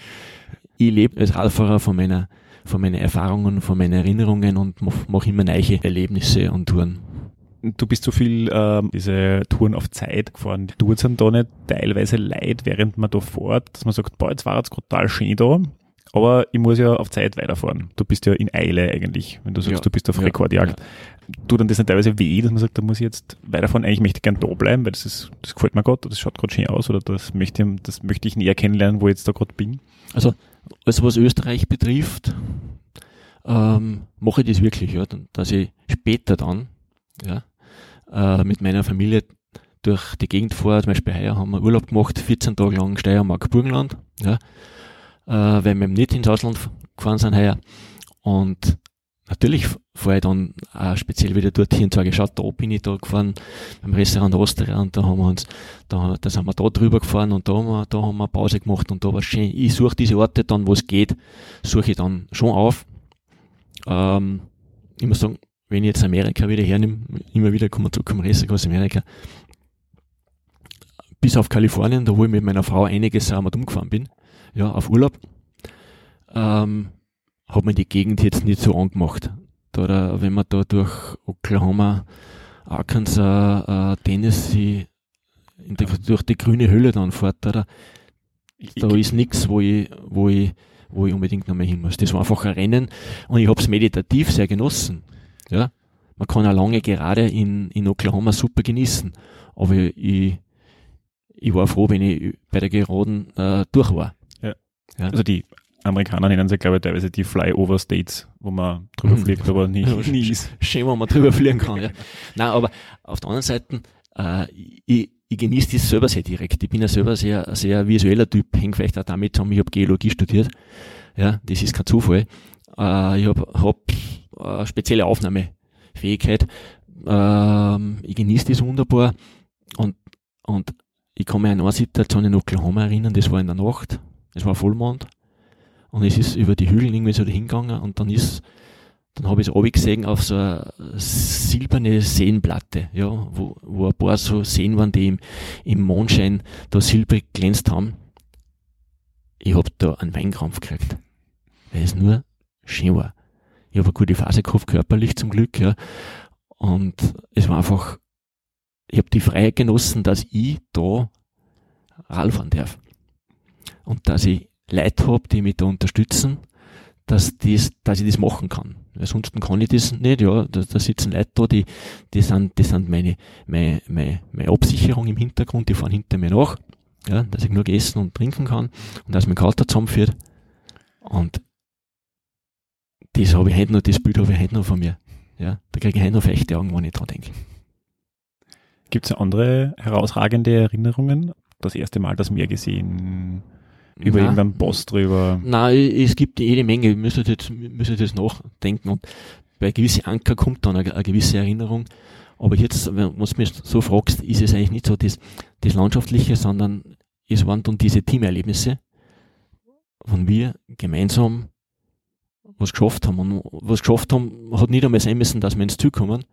ich lebe als Radfahrer von meiner, von meinen Erfahrungen, von meinen Erinnerungen und mache mach immer neue Erlebnisse und Touren. Du bist so viel ähm, diese Touren auf Zeit gefahren. Tut es einem da nicht teilweise leid, während man da fährt, dass man sagt, boah, jetzt war es total schön da, aber ich muss ja auf Zeit weiterfahren. Du bist ja in Eile eigentlich, wenn du sagst, Ja. du bist auf Ja. Rekordjagd. Tut dann das nicht teilweise weh, dass man sagt, da muss ich jetzt weiterfahren, eigentlich möchte ich gern da bleiben, weil das ist, das gefällt mir gerade, das schaut gerade schön aus oder das möchte, ich- das möchte ich näher kennenlernen, wo ich jetzt da gerade bin. Also, also was Österreich betrifft, ähm, mache ich das wirklich, ja, dass ich später dann, ja, äh, mit meiner Familie durch die Gegend fahre. Zum Beispiel heuer haben wir Urlaub gemacht, 14 Tage lang Steiermark, Burgenland, ja, äh, weil wir nicht ins Ausland gefahren sind heuer. Und natürlich fahre ich dann auch speziell wieder dorthin und sage, schau, da bin ich da gefahren, beim Restaurant Austria und da haben wir uns, da, da sind wir da drüber gefahren und da haben wir, da haben wir Pause gemacht und da war schön. Ich suche diese Orte dann, wo es geht, suche ich dann schon auf. Ähm, ich muss sagen, wenn ich jetzt Amerika wieder hernehme, immer wieder kommen wir zurück zum Restaurant aus Amerika, bis auf Kalifornien, da wo ich mit meiner Frau einiges einmal umgefahren bin, ja, auf Urlaub, ähm, hat mir die Gegend jetzt nicht so angemacht. Da, da, wenn man da durch Oklahoma, Arkansas, äh, Tennessee, die, durch die grüne Höhle dann fährt, da, da, da ist nichts, wo ich, wo ich, wo ich unbedingt nochmal hin muss. Das war einfach ein Rennen und ich habe es meditativ sehr genossen. Ja, man kann auch lange gerade in, in Oklahoma super genießen, aber ich, ich war froh, wenn ich bei der Geraden äh, durch war. Also die Amerikaner nennen sie, glaube ich, teilweise die Flyover States, wo man drüber Mhm. fliegt, aber nie, Ja, [laughs] nie ist. Schön, wenn man drüber fliegen kann. Ja. Nein, aber auf der anderen Seite, äh, ich, ich genieße das selber sehr direkt. Ich bin ja selber sehr, sehr visueller Typ, hängt vielleicht auch damit zusammen, ich habe Geologie studiert. Ja, das ist kein Zufall. Äh, ich habe hab, äh, spezielle Aufnahmefähigkeit. Ähm, ich genieße das wunderbar und, und ich kann mich an eine Situation in Oklahoma erinnern, das war in der Nacht, es war Vollmond und es ist über die Hügel irgendwie so dahingegangen und dann ist dann habe ich es gesehen auf so eine silberne Seenplatte, ja, wo, wo ein paar so Seen waren, die im, im Mondschein da silbrig glänzt haben. Ich hab da einen Weinkrampf gekriegt, weil es nur schön war. Ich habe eine gute Phase gehabt, körperlich zum Glück, ja. Und es war einfach, ich habe die Freiheit genossen, dass ich da Rad fahren darf. Und dass ich Leute habe, die mich da unterstützen, dass, dies, dass ich das machen kann. Ansonsten kann ich das nicht, ja. Da, da sitzen Leute da, die, die sind, die sind meine, meine, meine, meine Absicherung im Hintergrund, die fahren hinter mir nach, ja, dass ich nur essen und trinken kann und dass mein Kater zusammenführt. Und das habe ich heute noch, das Bild habe ich heute noch von mir. Ja, da kriege ich heute noch feuchte Augen, wenn ich dran denke. Gibt es andere herausragende Erinnerungen? Das erste Mal das Meer gesehen, über Nein. irgendeinen Boss drüber. Nein, es gibt jede Menge, ihr müsstet jetzt, müsstet jetzt nachdenken und bei gewissen Anker kommt dann eine, eine gewisse Erinnerung. Aber jetzt, wenn du mich so fragst, ist es eigentlich nicht so das, das Landschaftliche, sondern es waren dann diese Teamerlebnisse, von wir gemeinsam was geschafft haben. Und was geschafft haben, hat nicht einmal sein müssen, dass wir ins Ziel kommen.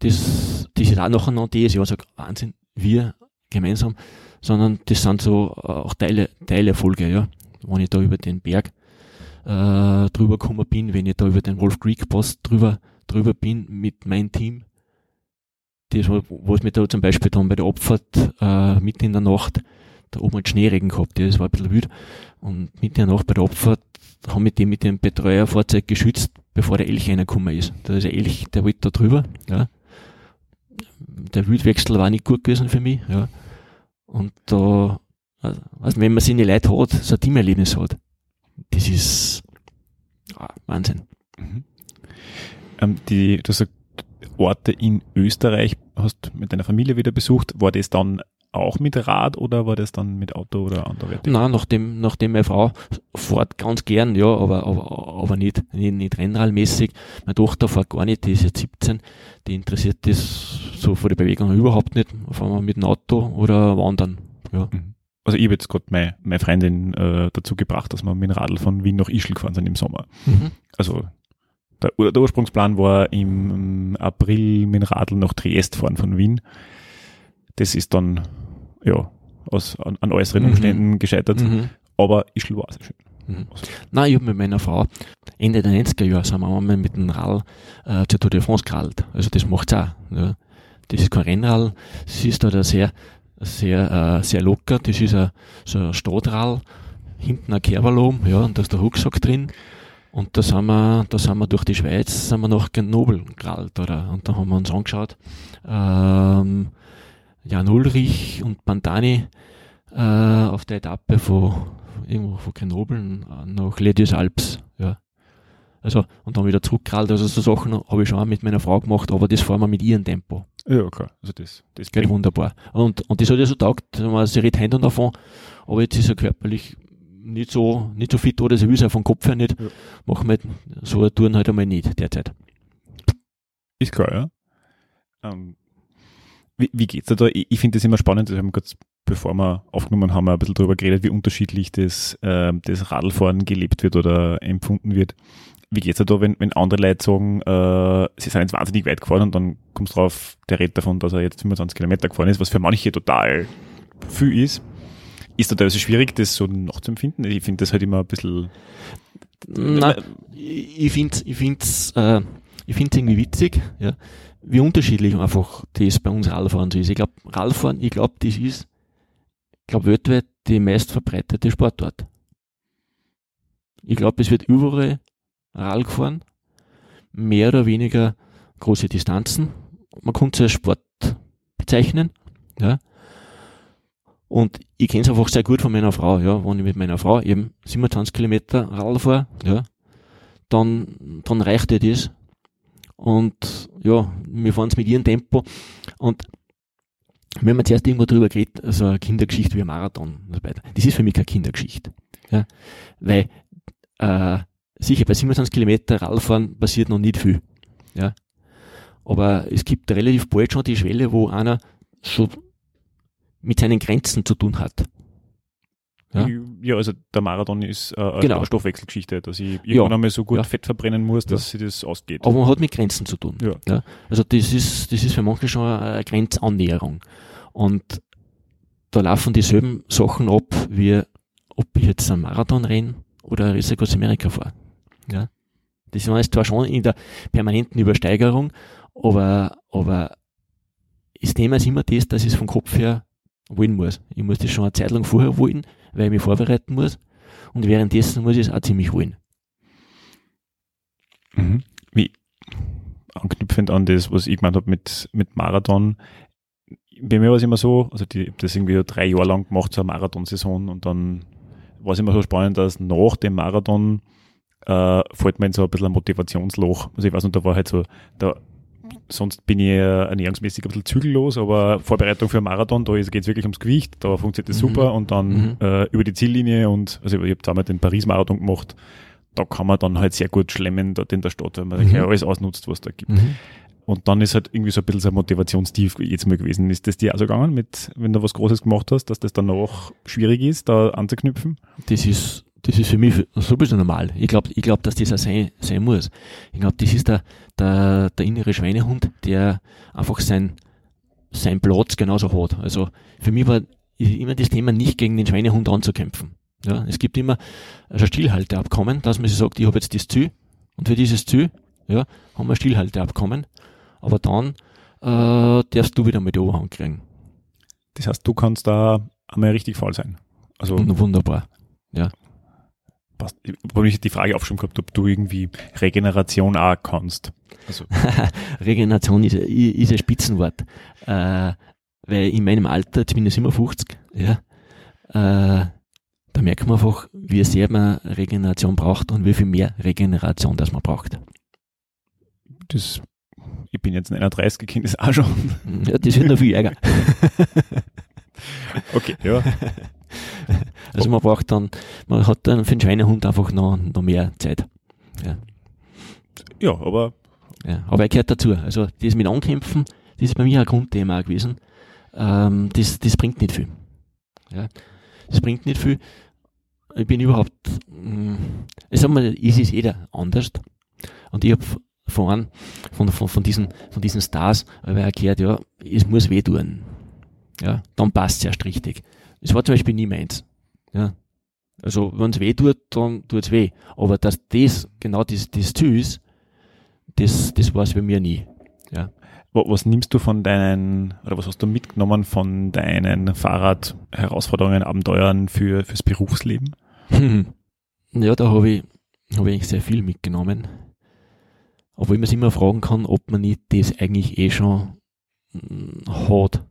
Das, das ist auch nachher noch das Jahr, sag, Wahnsinn, wir gemeinsam, sondern das sind so äh, auch Teile, Teilerfolge, ja. Wenn ich da über den Berg äh, drüber gekommen bin, wenn ich da über den Wolf Creek Pass drüber, drüber bin mit meinem Team. Das, was mir da zum Beispiel dann bei der Abfahrt äh, mitten in der Nacht, da oben hat Schneeregen gehabt, ja, das war ein bisschen wild. Und mitten in der Nacht bei der Abfahrt haben wir den mit dem Betreuerfahrzeug geschützt, bevor der Elch reingekommen ist. Da ist ein Elch, der wollte da drüber, ja. Der Wildwechsel war nicht gut gewesen für mich, ja. Und da, also, wenn man seine Leute hat, so ein Teamerlebnis hat, das ist ah, Wahnsinn. Mhm. Ähm, die, du gesagt, Orte in Österreich hast mit deiner Familie wieder besucht. War das dann auch mit Rad oder war das dann mit Auto oder anderweitig? Nein, nachdem, nachdem meine Frau fährt ganz gern, ja, aber, aber, aber nicht, nicht, nicht rennradmäßig. Meine Tochter fährt gar nicht, die ist jetzt 17, die interessiert das so von der Bewegung überhaupt nicht. Fahren wir mit dem Auto oder wandern. Ja. Also ich habe jetzt gerade meine, meine Freundin äh, dazu gebracht, dass wir mit dem Radl von Wien nach Ischl gefahren sind im Sommer. Mhm. Also der, der Ursprungsplan war im April mit dem Radl nach Triest fahren von Wien. Das ist dann ja aus, an, an äußeren Mhm. Umständen gescheitert. Mhm. Aber Ischl war sehr schön. Mhm. Nein, ich habe mit meiner Frau Ende der 90er Jahre sind wir einmal mit dem Rall äh, zur Tour de France geradelt. Also das macht's auch. Ja. Das ist kein Rennrad, es ist da sehr, sehr, äh, sehr locker. Das ist ein, so ein Stadrall, hinten ein Kerberlom, ja, und da ist der Rucksack drin. Und da sind wir, da sind wir durch die Schweiz, sind wir nach Grenoble geradelt, oder? Und da haben wir uns angeschaut, ähm, Jan Ulrich und Pantani äh, auf der Etappe von irgendwo von Grenoble nach Les Alpes, ja. Also, und dann wieder zurückgerallt, also so Sachen habe ich schon auch mit meiner Frau gemacht, aber das fahren wir mit ihrem Tempo. Ja, klar. Also das, das Geht wunderbar. Und, und das hat ja so taugt, man, sie redet Hand und davon, aber jetzt ist er körperlich nicht so, nicht so fit oder sie will es auch vom Kopf her nicht. Ja. Machen wir so eine Touren halt einmal nicht derzeit. Ist klar, ja. Ähm, wie, wie geht's dir da? Ich, ich finde das immer spannend, das haben wir kurz, bevor wir aufgenommen haben, ein bisschen drüber geredet, wie unterschiedlich das, ähm, das Radlfahren gelebt wird oder empfunden wird. Wie geht's dir da, wenn, wenn andere Leute sagen, äh, sie sind jetzt wahnsinnig weit gefahren und dann kommst du drauf, der redet davon, dass er jetzt 25 Kilometer gefahren ist, was für manche total viel ist. Ist da teilweise schwierig, das so nachzuempfinden? Ich finde das halt immer ein bisschen, Nein, ich finde ich find's, äh, ich find's irgendwie witzig, ja, wie unterschiedlich einfach das bei uns Radfahren so ist. Ich glaube, Radfahren, ich glaube, das ist, ich glaube, weltweit die meist verbreitete Sportart. Ich glaube, es wird überall Rad gefahren, mehr oder weniger große Distanzen. Man kann es als Sport bezeichnen, ja. Und ich kenne es einfach sehr gut von meiner Frau, ja, wenn ich mit meiner Frau eben 27 Kilometer Radl fahre, ja, dann, dann reicht ihr das. Und ja, wir fahren es mit ihrem Tempo. Und wir haben zuerst irgendwo drüber geredet, also eine Kindergeschichte wie ein Marathon und so weiter. Das ist für mich keine Kindergeschichte. Ja, weil äh, sicher bei 27 Kilometer Radfahren passiert noch nicht viel. Ja. Aber es gibt relativ bald schon die Schwelle, wo einer so mit seinen Grenzen zu tun hat. Ja. ja, also der Marathon ist äh, eine Genau. Stoffwechselgeschichte, dass ich irgendwann einmal so gut Ja. Fett verbrennen muss, dass sie das ausgeht. Aber man hat mit Grenzen zu tun. Ja. Also das ist, das ist für manche schon eine Grenzannäherung. Und da laufen dieselben Sachen ab, wie ob ich jetzt einen Marathon renne oder ein Race Across America fahre. Ja. Das ist zwar schon in der permanenten Übersteigerung, aber, aber das Thema ist immer das, dass ich es vom Kopf her wollen muss. Ich muss das schon eine Zeit lang vorher wollen, weil ich mich vorbereiten muss. Und währenddessen muss ich es auch ziemlich wollen. Mhm. Wie anknüpfend an das, was ich gemeint habe mit, mit Marathon. Bei mir war es immer so, also die, das irgendwie drei Jahre lang gemacht, so eine Marathonsaison und dann war es immer so spannend, dass nach dem Marathon äh, fällt mir in so ein bisschen ein Motivationsloch. Also ich weiß nicht, da war halt so, da sonst bin ich ernährungsmäßig ein bisschen zügellos, aber Vorbereitung für einen Marathon, da geht es wirklich ums Gewicht, da funktioniert das Mhm. super und dann Mhm. äh, über die Ziellinie und also ich habe zweimal den Paris-Marathon gemacht, da kann man dann halt sehr gut schlemmen dort in der Stadt, weil man Mhm. alles ausnutzt, was da gibt. Mhm. Und dann ist halt irgendwie so ein bisschen so ein Motivationstief jetzt mal gewesen. Ist das dir auch so gegangen, mit, wenn du was Großes gemacht hast, dass das dann auch schwierig ist, da anzuknüpfen? Das ist, das ist für mich sowieso normal. Ich glaube, ich glaub, dass das auch sein, sein muss. Ich glaube, das ist der, der, der innere Schweinehund, der einfach sein, sein Platz genauso hat. Also für mich war immer das Thema, nicht gegen den Schweinehund anzukämpfen. Ja, es gibt immer ein Stillhalteabkommen, dass man sich sagt, ich habe jetzt das Ziel und für dieses Ziel ja, haben wir ein Stillhalteabkommen, aber dann äh, darfst du wieder mal die Oberhand kriegen. Das heißt, du kannst da einmal richtig faul sein. Also Und wunderbar. Passt. Ich habe mich die Frage aufgeschrieben gehabt, ob du irgendwie Regeneration auch kannst. Also [laughs] Regeneration ist, ist ein Spitzenwort. Äh, weil in meinem Alter, jetzt bin ich 57, ja, äh, da merkt man einfach, wie sehr man Regeneration braucht und wie viel mehr Regeneration das man braucht. das, ich bin jetzt ein 31 Kind, ist auch schon. Ja, das wird noch viel ärger. [laughs] Okay, ja. [laughs] [laughs] Also man braucht dann, man hat dann für den Schweinehund einfach noch, noch mehr Zeit. Ja, aber Ja, aber er gehört dazu. Also das mit Ankämpfen, das ist bei mir ein Grundthema gewesen. Ähm, das, das bringt nicht viel. Ja, das bringt nicht viel. Ich bin überhaupt, mh, ich sag mal, es ist jeder anders. Und ich habe vorhin von, von, von, diesen, von diesen Stars auch gehört, ja, es muss weh tun. Ja, dann passt es erst richtig. Das war zum Beispiel nie meins. Ja. Also, wenn es weh tut, dann tut es weh. Aber dass das genau das, das Ziel ist, das, das war es bei mir nie. wa- was nimmst du von deinen, oder was hast du mitgenommen von deinen Fahrradherausforderungen, Abenteuern für, fürs Berufsleben? Ja, da habe ich, hab ich eigentlich sehr viel mitgenommen. Obwohl man sich immer fragen kann, ob man nicht das eigentlich eh schon mm, hat.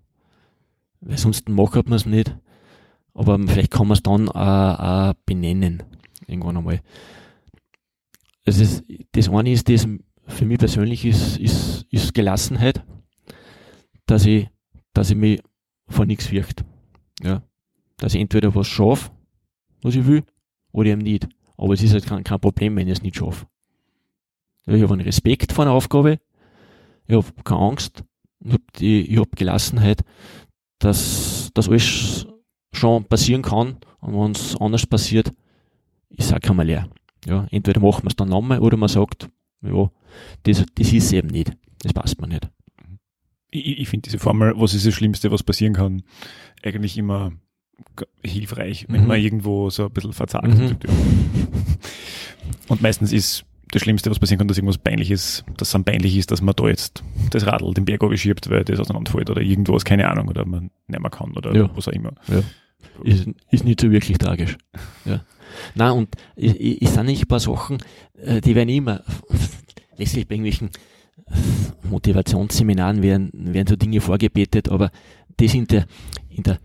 Weil sonst macht man es nicht. Aber vielleicht kann man es dann auch, auch benennen. Irgendwann einmal. Das, ist, das eine ist, das für mich persönlich ist, ist, ist Gelassenheit. Dass ich, dass ich mich vor nichts fürchte. Ja. Dass ich entweder was schaffe, was ich will, oder eben nicht. Aber es ist halt kein, kein Problem, wenn ich es nicht schaffe. Ja, ich habe einen Respekt vor einer Aufgabe, ich habe keine Angst, ich habe hab Gelassenheit, dass das alles schon passieren kann und wenn es anders passiert, ist auch kein leer. Ja, entweder machen wir es dann nochmal oder man sagt, ja, das, das ist eben nicht, das passt mir nicht. Ich, ich finde diese Formel, was ist das Schlimmste, was passieren kann, eigentlich immer hilfreich, wenn Mhm. man irgendwo so ein bisschen verzagt. Mhm. Und meistens ist das Schlimmste, was passieren kann, dass irgendwas peinlich ist, dass es dann peinlich ist, dass man da jetzt das Radl den Berg schiebt, weil das auseinanderfällt oder irgendwas, keine Ahnung, oder man nicht mehr kann oder Ja. was auch immer. Ist, ist nicht so wirklich tragisch. Ja. Na und es es sind nicht ein paar Sachen, äh, die werden immer, letztlich bei irgendwelchen Motivationsseminaren werden, werden so Dinge vorgebetet, aber das in der, in der,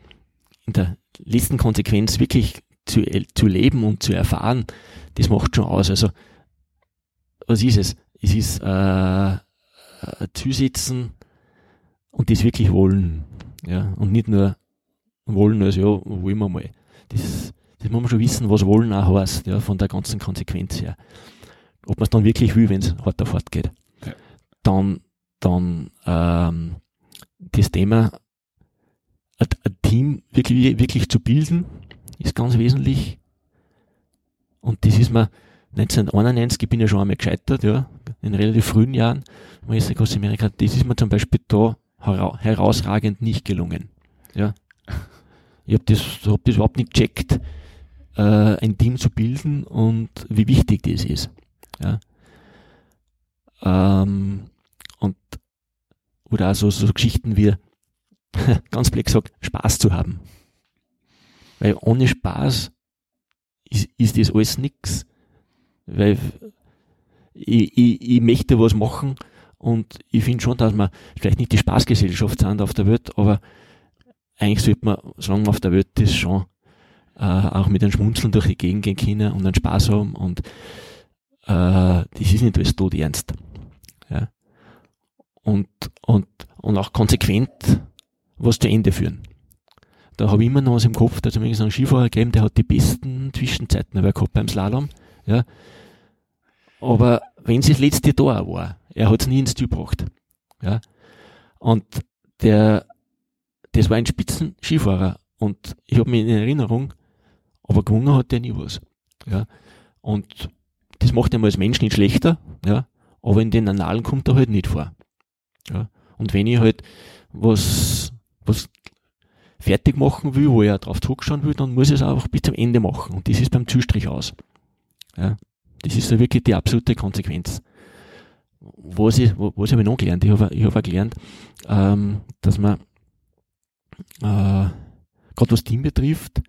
in der letzten Konsequenz wirklich zu, zu leben und zu erfahren, das macht schon aus. Also, was ist es? Es ist äh, äh, Zusitzen und das wirklich wollen. Ja, und nicht nur wollen, also ja, wollen wir mal. Das, das muss man schon wissen, was wollen auch heißt, ja, von der ganzen Konsequenz her. Ob man es dann wirklich will, wenn es hart auf hart geht. Ja. Dann, dann ähm, das Thema, ein, ein Team wirklich, wirklich zu bilden, ist ganz wesentlich. Und das ist mir 1991, ich bin ja schon einmal gescheitert, ja, in relativ frühen Jahren, wo ich aus Amerika, das ist mir zum Beispiel da hera herausragend nicht gelungen. Ja. Ich habe das, hab das überhaupt nicht gecheckt, äh, ein Team zu bilden und wie wichtig das ist. Ja. Ähm, und oder also so Geschichten wie, [laughs] ganz blöd gesagt, Spaß zu haben. Weil ohne Spaß ist, ist das alles nix. Weil ich, ich, ich möchte was machen und ich finde schon, dass wir vielleicht nicht die Spaßgesellschaft sind auf der Welt, aber eigentlich sollte man, solange man auf der Welt ist, schon äh, auch mit einem Schmunzeln durch die Gegend gehen können und einen Spaß haben und äh, das ist nicht alles tot ernst. Ja. und, und, und auch konsequent was zu Ende führen. Da habe ich immer noch was im Kopf, da hat es einen Skifahrer gegeben, der hat die besten Zwischenzeiten gehabt beim Slalom. Ja. Aber wenn es das letzte Tor war, er hat es nie ins Ziel gebracht. Ja. Und der, das war ein Spitzenskifahrer. Und ich habe mich in Erinnerung, aber gewonnen hat der nie was. Ja. Und das macht ihn als Mensch nicht schlechter, ja. Aber in den Annalen kommt er halt nicht vor. Ja. Und wenn ich halt was, was fertig machen will, wo er drauf zurückschauen will, dann muss ich es einfach bis zum Ende machen. Und das ist beim Zielstrich aus. Ja. Das ist ja wirklich die absolute Konsequenz. Was, ich, was habe ich noch gelernt? Ich habe, ich habe auch gelernt, ähm, dass man, äh, gerade was Team betrifft,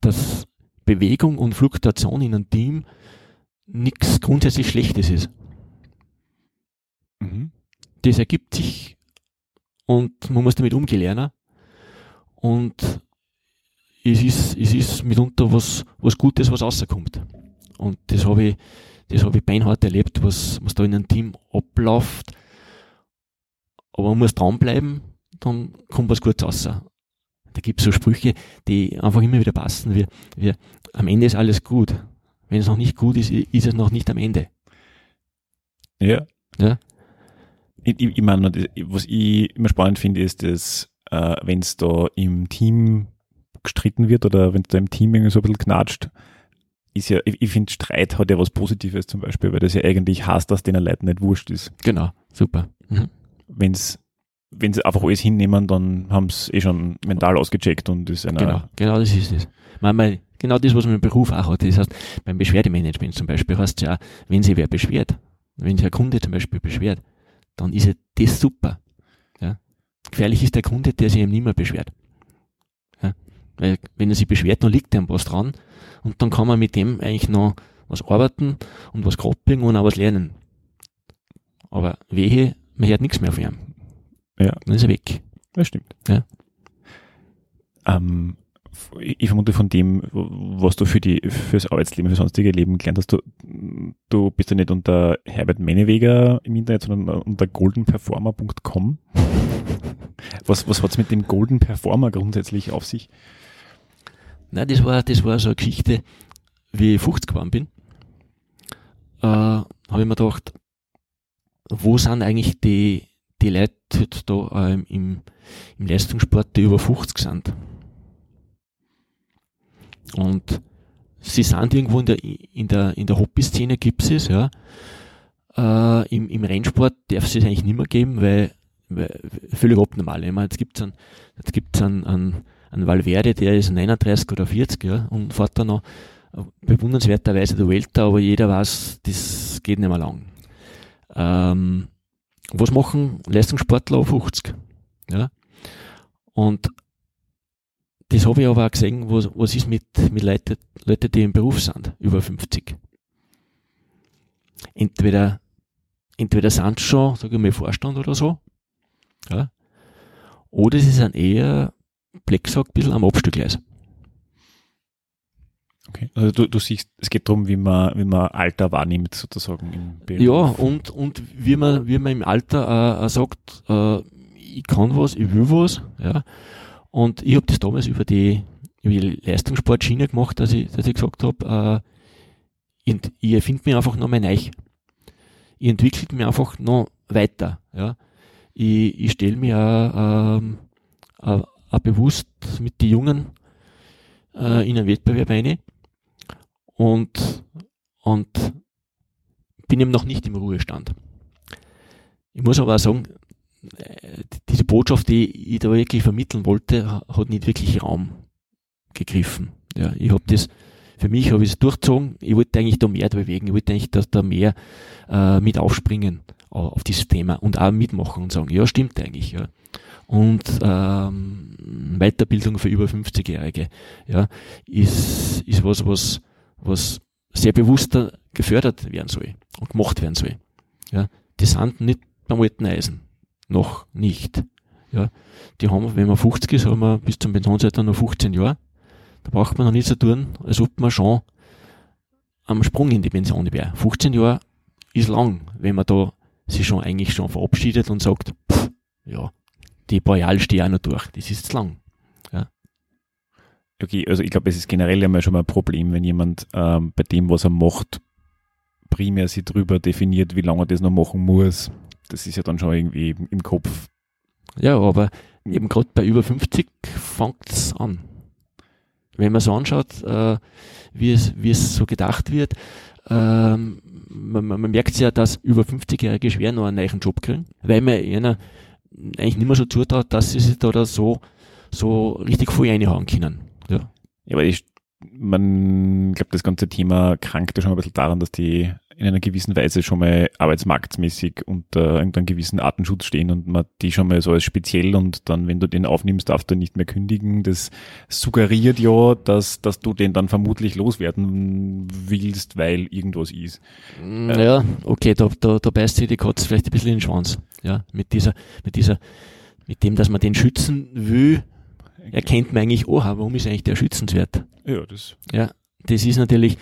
dass Bewegung und Fluktuation in einem Team nichts grundsätzlich Schlechtes ist. Mhm. Das ergibt sich und man muss damit umgehen lernen. Und es ist, es ist mitunter was, was Gutes, was rauskommt. Und das habe ich, das habe ich beinhart erlebt, was, was da in einem Team abläuft. Aber man muss dranbleiben, dann kommt was Gutes raus. Da gibt es so Sprüche, die einfach immer wieder passen. Wir, wir, am Ende ist alles gut. Wenn es noch nicht gut ist, ist es noch nicht am Ende. Ja. Ja. Ich, ich, ich meine, was ich immer spannend finde, ist, dass äh, wenn es da im Team gestritten wird oder wenn es da im Team irgendwie so ein bisschen knatscht, ist ja, ich, ich finde, Streit hat ja was Positives zum Beispiel, weil das ja eigentlich heißt, dass denen Leuten nicht wurscht ist. Genau, super. Mhm. Wenn es wenn sie einfach alles hinnehmen, dann haben sie eh schon mental ausgecheckt und ist eine Genau, genau das ist es. Manchmal, genau das, was man im Beruf auch hat. Das heißt, beim Beschwerdemanagement zum Beispiel heißt es ja, wenn sich wer beschwert, wenn sich ein Kunde zum Beispiel beschwert, dann ist ja das super. Ja. Gefährlich ist der Kunde, der sich eben nicht mehr beschwert. Ja. Weil, wenn er sich beschwert, dann liegt ihm was dran und dann kann man mit dem eigentlich noch was arbeiten und was kroppeln und auch was lernen. Aber wehe, man hört nichts mehr von ihm. Ja. Dann ist er weg. Das stimmt. Ja. Ähm, ich vermute von dem, was du für die, fürs Arbeitsleben, für sonstige Leben gelernt hast, du, du bist ja nicht unter Herbert Menneweger im Internet, sondern unter goldenperformer.com. [laughs] Was, was hat's mit dem Golden Performer grundsätzlich auf sich? Nein, das war, das war so eine Geschichte, wie ich 50 geworden bin, äh, habe ich mir gedacht, wo sind eigentlich die, die Leute da ähm, im, im Leistungssport, die über 50 sind? Und sie sind irgendwo in der, in der, in der Hobby-Szene gibt es, ja. Äh, im, Im Rennsport darf es es eigentlich nicht mehr geben, weil, weil völlig abnormal. Ich meine, jetzt gibt es einen, jetzt gibt's einen, einen, einen Valverde, der ist 39 oder 40, ja, und fährt dann noch bewundernswerterweise der Welter, aber jeder weiß, das geht nicht mehr lang. Ähm, was machen Leistungssportler auf 50? Ja? Und das habe ich aber auch gesehen, was, was ist mit, mit Leuten, Leute, die im Beruf sind, über 50. Entweder, entweder sind schon, sage ich mal, Vorstand oder so, ja, oder sie sind eher, Black gesagt, ein bisschen am Abstellgleis. Okay. Also du, du siehst, es geht darum, wie man, wie man Alter wahrnimmt, sozusagen im Beruf. Ja, und, und wie man, wie man im Alter äh, äh, sagt, äh, ich kann was, ich will was, ja. Und ich habe das damals über die, über die Leistungssportschiene gemacht, dass ich, dass ich gesagt habe, äh, ich, ich erfinde mich einfach noch mal neu. Ich entwickle mich einfach noch weiter. Ja. Ich, ich stelle auch, ähm, auch, bewusst mit den Jungen äh, in einen Wettbewerb ein und, und bin eben noch nicht im Ruhestand. Ich muss aber auch sagen, äh, diese Botschaft, die ich da wirklich vermitteln wollte, hat nicht wirklich Raum gegriffen. Ja, ich habe das, für mich habe ich es durchzogen. Ich wollte eigentlich da mehr bewegen. Ich wollte eigentlich da, da mehr äh, mit aufspringen auf dieses Thema und auch mitmachen und sagen, ja, stimmt eigentlich. Ja. Und ähm, Weiterbildung für über 50-Jährige ja, ist, ist was, was, was sehr bewusster gefördert werden soll und gemacht werden soll. Ja. Die sind nicht beim alten Eisen noch nicht. Ja, die haben, wenn man 50 ist, haben wir bis zum Pensionsalter noch 15 Jahre. Da braucht man noch nichts zu tun, als ob man schon am Sprung in die Pension wäre. 15 Jahre ist lang, wenn man da sich schon eigentlich schon verabschiedet und sagt, pff, ja, die Boreal stehe auch noch durch, das ist zu lang. Okay, also ich glaube, es ist generell einmal schon mal ein Problem, wenn jemand ähm, bei dem, was er macht, primär sich drüber definiert, wie lange er das noch machen muss. Das ist ja dann schon irgendwie im, Kopf. Ja, aber eben gerade bei über 50 fängt es an. Wenn man so anschaut, äh, wie, es, wie es so gedacht wird, ähm, man, man merkt ja, dass über 50-Jährige schwer noch einen neuen Job kriegen, weil man ihnen eigentlich nicht mehr so zutraut, dass sie sich da, da so, so richtig voll reinhauen können. Ja. Ja, aber ich, man, glaube, das ganze Thema krankt ja schon ein bisschen daran, dass die in einer gewissen Weise schon mal arbeitsmarktmäßig unter irgendeinem gewissen Artenschutz stehen und man die schon mal so als speziell und dann, wenn du den aufnimmst, darfst du nicht mehr kündigen. Das suggeriert ja, dass, dass du den dann vermutlich loswerden willst, weil irgendwas ist. Mm, Ja, okay, da, da, da beißt sich die Katze vielleicht ein bisschen in den Schwanz. Ja, mit dieser, mit dieser, mit dem, dass man den schützen will, erkennt man eigentlich, oh, warum ist eigentlich der schützenswert? Ja, das. Ja, das ist natürlich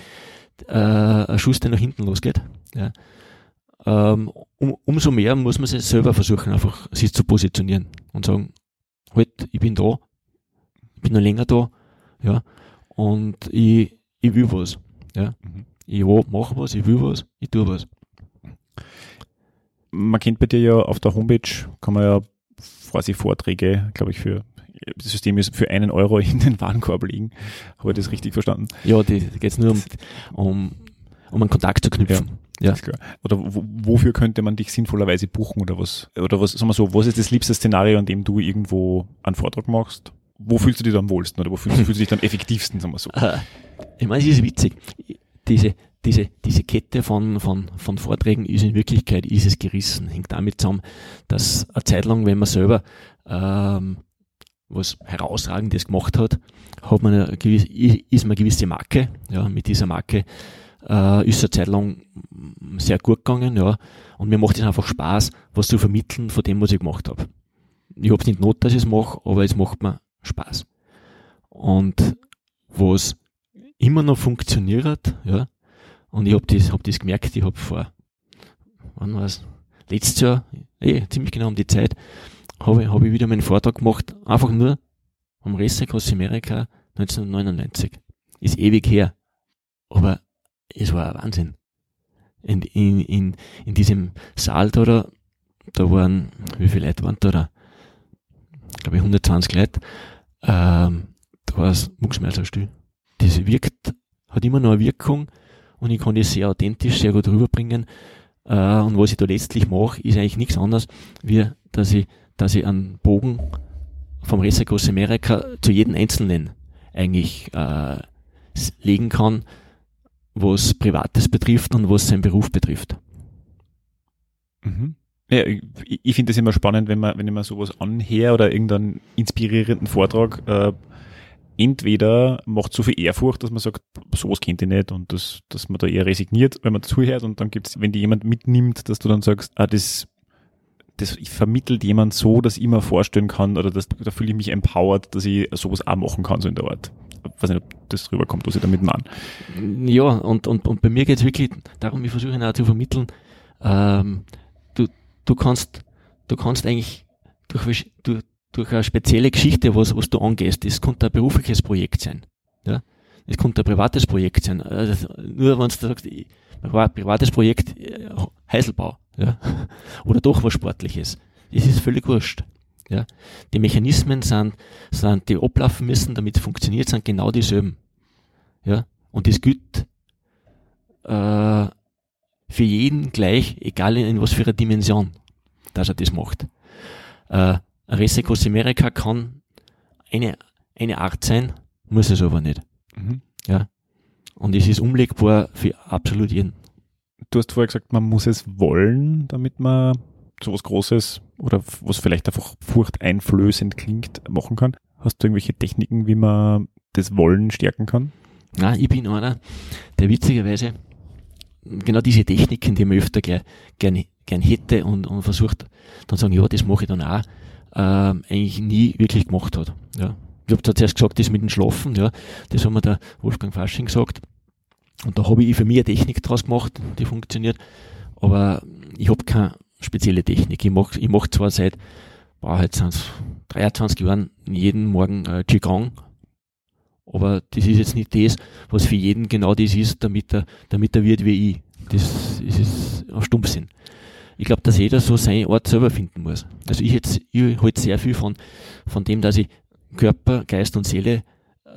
ein Schuss, der nach hinten losgeht. Ja. Ähm, um, umso mehr muss man sich selber versuchen, einfach sich zu positionieren und sagen, halt, ich bin da, ich bin noch länger da, ja, und ich, ich will was. Ja. Mhm. Ich will, mach was, ich will was, ich tue was. Man kennt bei dir ja auf der Homepage, kann man ja quasi Vorträge, glaube ich, für das System ist für einen Euro [laughs] in den Warenkorb legen. Habe ich das richtig verstanden? Ja, da geht es nur um, um, um einen Kontakt zu knüpfen. Ja. Ist klar. Oder wo, wofür könnte man dich sinnvollerweise buchen oder was? Oder was, sagen wir so, was ist das liebste Szenario, an dem du irgendwo einen Vortrag machst? Wo fühlst du dich dann am wohlsten oder wo fühlst, fühlst du dich dann [laughs] effektivsten, sagen wir so? Äh, Ich meine, es ist witzig. Diese, diese, diese Kette von, von, von Vorträgen ist in Wirklichkeit ist es gerissen. Hängt damit zusammen, dass eine Zeit lang, wenn man selber ähm, was herausragendes gemacht hat, hat man eine gewisse, ist man eine gewisse Marke. Ja, mit dieser Marke äh, ist es eine Zeit lang sehr gut gegangen, ja. Und mir macht es einfach Spaß, was zu vermitteln von dem, was ich gemacht habe. Ich habe nicht Not, dass ich es mache, aber es macht mir Spaß. Und was immer noch funktioniert, ja, und ich habe das, hab das gemerkt, ich habe vor, wann war es, letztes Jahr, eh, ziemlich genau um die Zeit, habe ich, hab ich wieder meinen Vortrag gemacht, einfach nur am Resse Cross America 1999. Ist ewig her. Aber es war ein Wahnsinn. In, in, in, in diesem Saal da, da, waren, wie viele Leute waren da? da? Glaube ich 120 Leute. Ähm, da war es mucksmäuserstill. Das wirkt, hat immer noch eine Wirkung und ich kann das sehr authentisch, sehr gut rüberbringen. Äh, und was ich da letztlich mache, ist eigentlich nichts anderes, wie dass ich, dass ich einen Bogen vom Rest der Amerika zu jedem Einzelnen eigentlich äh, legen kann, was Privates betrifft und was seinen Beruf betrifft. Mhm. Ja, ich, ich finde das immer spannend, wenn man, wenn ich mir sowas anhöre oder irgendeinen inspirierenden Vortrag, äh, entweder macht so viel Ehrfurcht, dass man sagt, sowas kennt ich nicht und das, dass man da eher resigniert, wenn man zuhört und dann gibt's, wenn die jemand mitnimmt, dass du dann sagst, ah, das, das vermittelt jemand so, dass ich mir vorstellen kann oder dass, da fühle ich mich empowered, dass ich sowas auch machen kann, so in der Art. Ich weiß nicht, ob das rüberkommt, was ich damit meine. Ja, und, und, und bei mir geht es wirklich darum, ich versuche auch zu vermitteln, ähm, du, du kannst, du kannst eigentlich durch, durch, durch eine spezielle Geschichte, was, was du angehst, das könnte ein berufliches Projekt sein. Ja? Es könnte ein privates Projekt sein. Also, nur wenn du sagst, ich- privates Projekt, äh, Heiselbau, ja? oder doch was Sportliches. Das ist völlig wurscht. Ja? Die Mechanismen sind, sind, die ablaufen müssen, damit es funktioniert, sind genau dieselben. Ja? Und das gilt äh, für jeden gleich, egal in, in was für einer Dimension, dass er das macht. Äh, Resse America kann eine, eine Art sein, muss es aber nicht. Mhm. Und es ist umlegbar für absolut jeden. Du hast vorher gesagt, man muss es wollen, damit man sowas Großes oder was vielleicht einfach furchteinflößend klingt, machen kann. Hast du irgendwelche Techniken, wie man das Wollen stärken kann? Na, ich bin einer, der witzigerweise genau diese Techniken, die man öfter gern, gern, hätte und, und versucht dann sagen, ja, das mache ich dann auch, ähm, eigentlich nie wirklich gemacht hat. Ja. Ich habe zuerst gesagt, das mit dem Schlafen, ja, das hat mir der Wolfgang Fasching gesagt. Und da habe ich für mich eine Technik draus gemacht, die funktioniert. Aber ich habe keine spezielle Technik. Ich mache ich mach zwar seit, boah, jetzt sind 23 Jahren jeden Morgen äh, Qigong, aber das ist jetzt nicht das, was für jeden genau das ist, damit er, damit er wird wie ich. Das ist, ist ein Stumpfsinn. Ich glaube, dass jeder so seine Art selber finden muss. Also ich jetzt, ich halte sehr viel von, von dem, dass ich Körper, Geist und Seele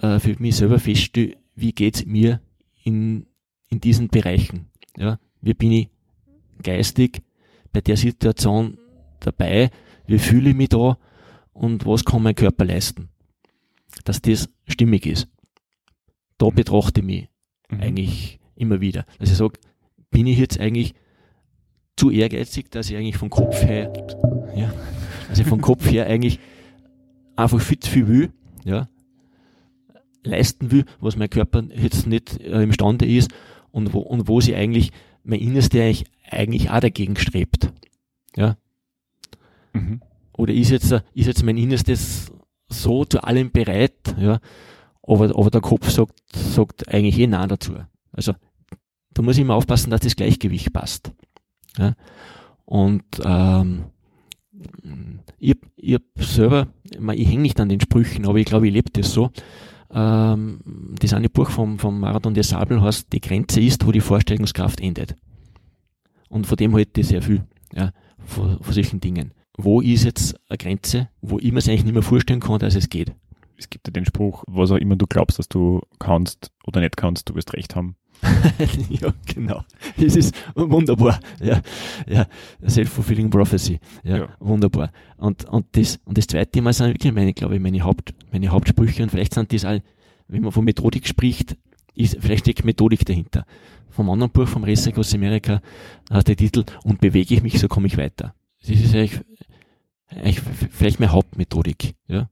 äh, für mich selber feststelle, wie geht's mir in, in diesen Bereichen. Ja, wie bin ich geistig bei der Situation dabei, wie fühle ich mich da und was kann mein Körper leisten. Dass das stimmig ist. Da betrachte ich mich mhm. eigentlich immer wieder. Also ich sage, bin ich jetzt eigentlich zu ehrgeizig, dass ich eigentlich vom Kopf her, ja, also vom Kopf her eigentlich einfach fit viel will, ja, leisten will, was mein Körper jetzt nicht äh, imstande ist und wo, und wo sie eigentlich, mein Innerste eigentlich, eigentlich auch dagegen strebt. Ja. Mhm. Oder ist jetzt, ist jetzt mein Innerstes so zu allem bereit, ja, aber, aber der Kopf sagt, sagt eigentlich eh Nein dazu. Also, da muss ich immer aufpassen, dass das Gleichgewicht passt. Ja. Und ähm, ich, ich selber, ich, mein, ich hänge nicht an den Sprüchen, aber ich glaube, ich lebe das so. Ähm, das eine Buch vom, vom Marathon der Sabel heißt, die Grenze ist, wo die Vorstellungskraft endet. Und von dem halte ich sehr viel, ja, von, von solchen Dingen. Wo ist jetzt eine Grenze, wo ich mir es eigentlich nicht mehr vorstellen kann, dass es geht? Es gibt ja den Spruch, was auch immer du glaubst, dass du kannst oder nicht kannst, du wirst recht haben. [laughs] ja, genau. Das ist wunderbar. Ja, ja. Self-fulfilling prophecy. Ja, ja, wunderbar. Und, und das, und das zweite Thema sind wirklich meine, glaube ich, meine Haupt, meine Hauptsprüche. Und vielleicht sind das all, wenn man von Methodik spricht, ist, vielleicht steckt Methodik dahinter. Vom anderen Buch, vom Ressek aus Amerika, hat der Titel, und bewege ich mich, so komme ich weiter. Das ist eigentlich, eigentlich vielleicht meine Hauptmethodik, ja.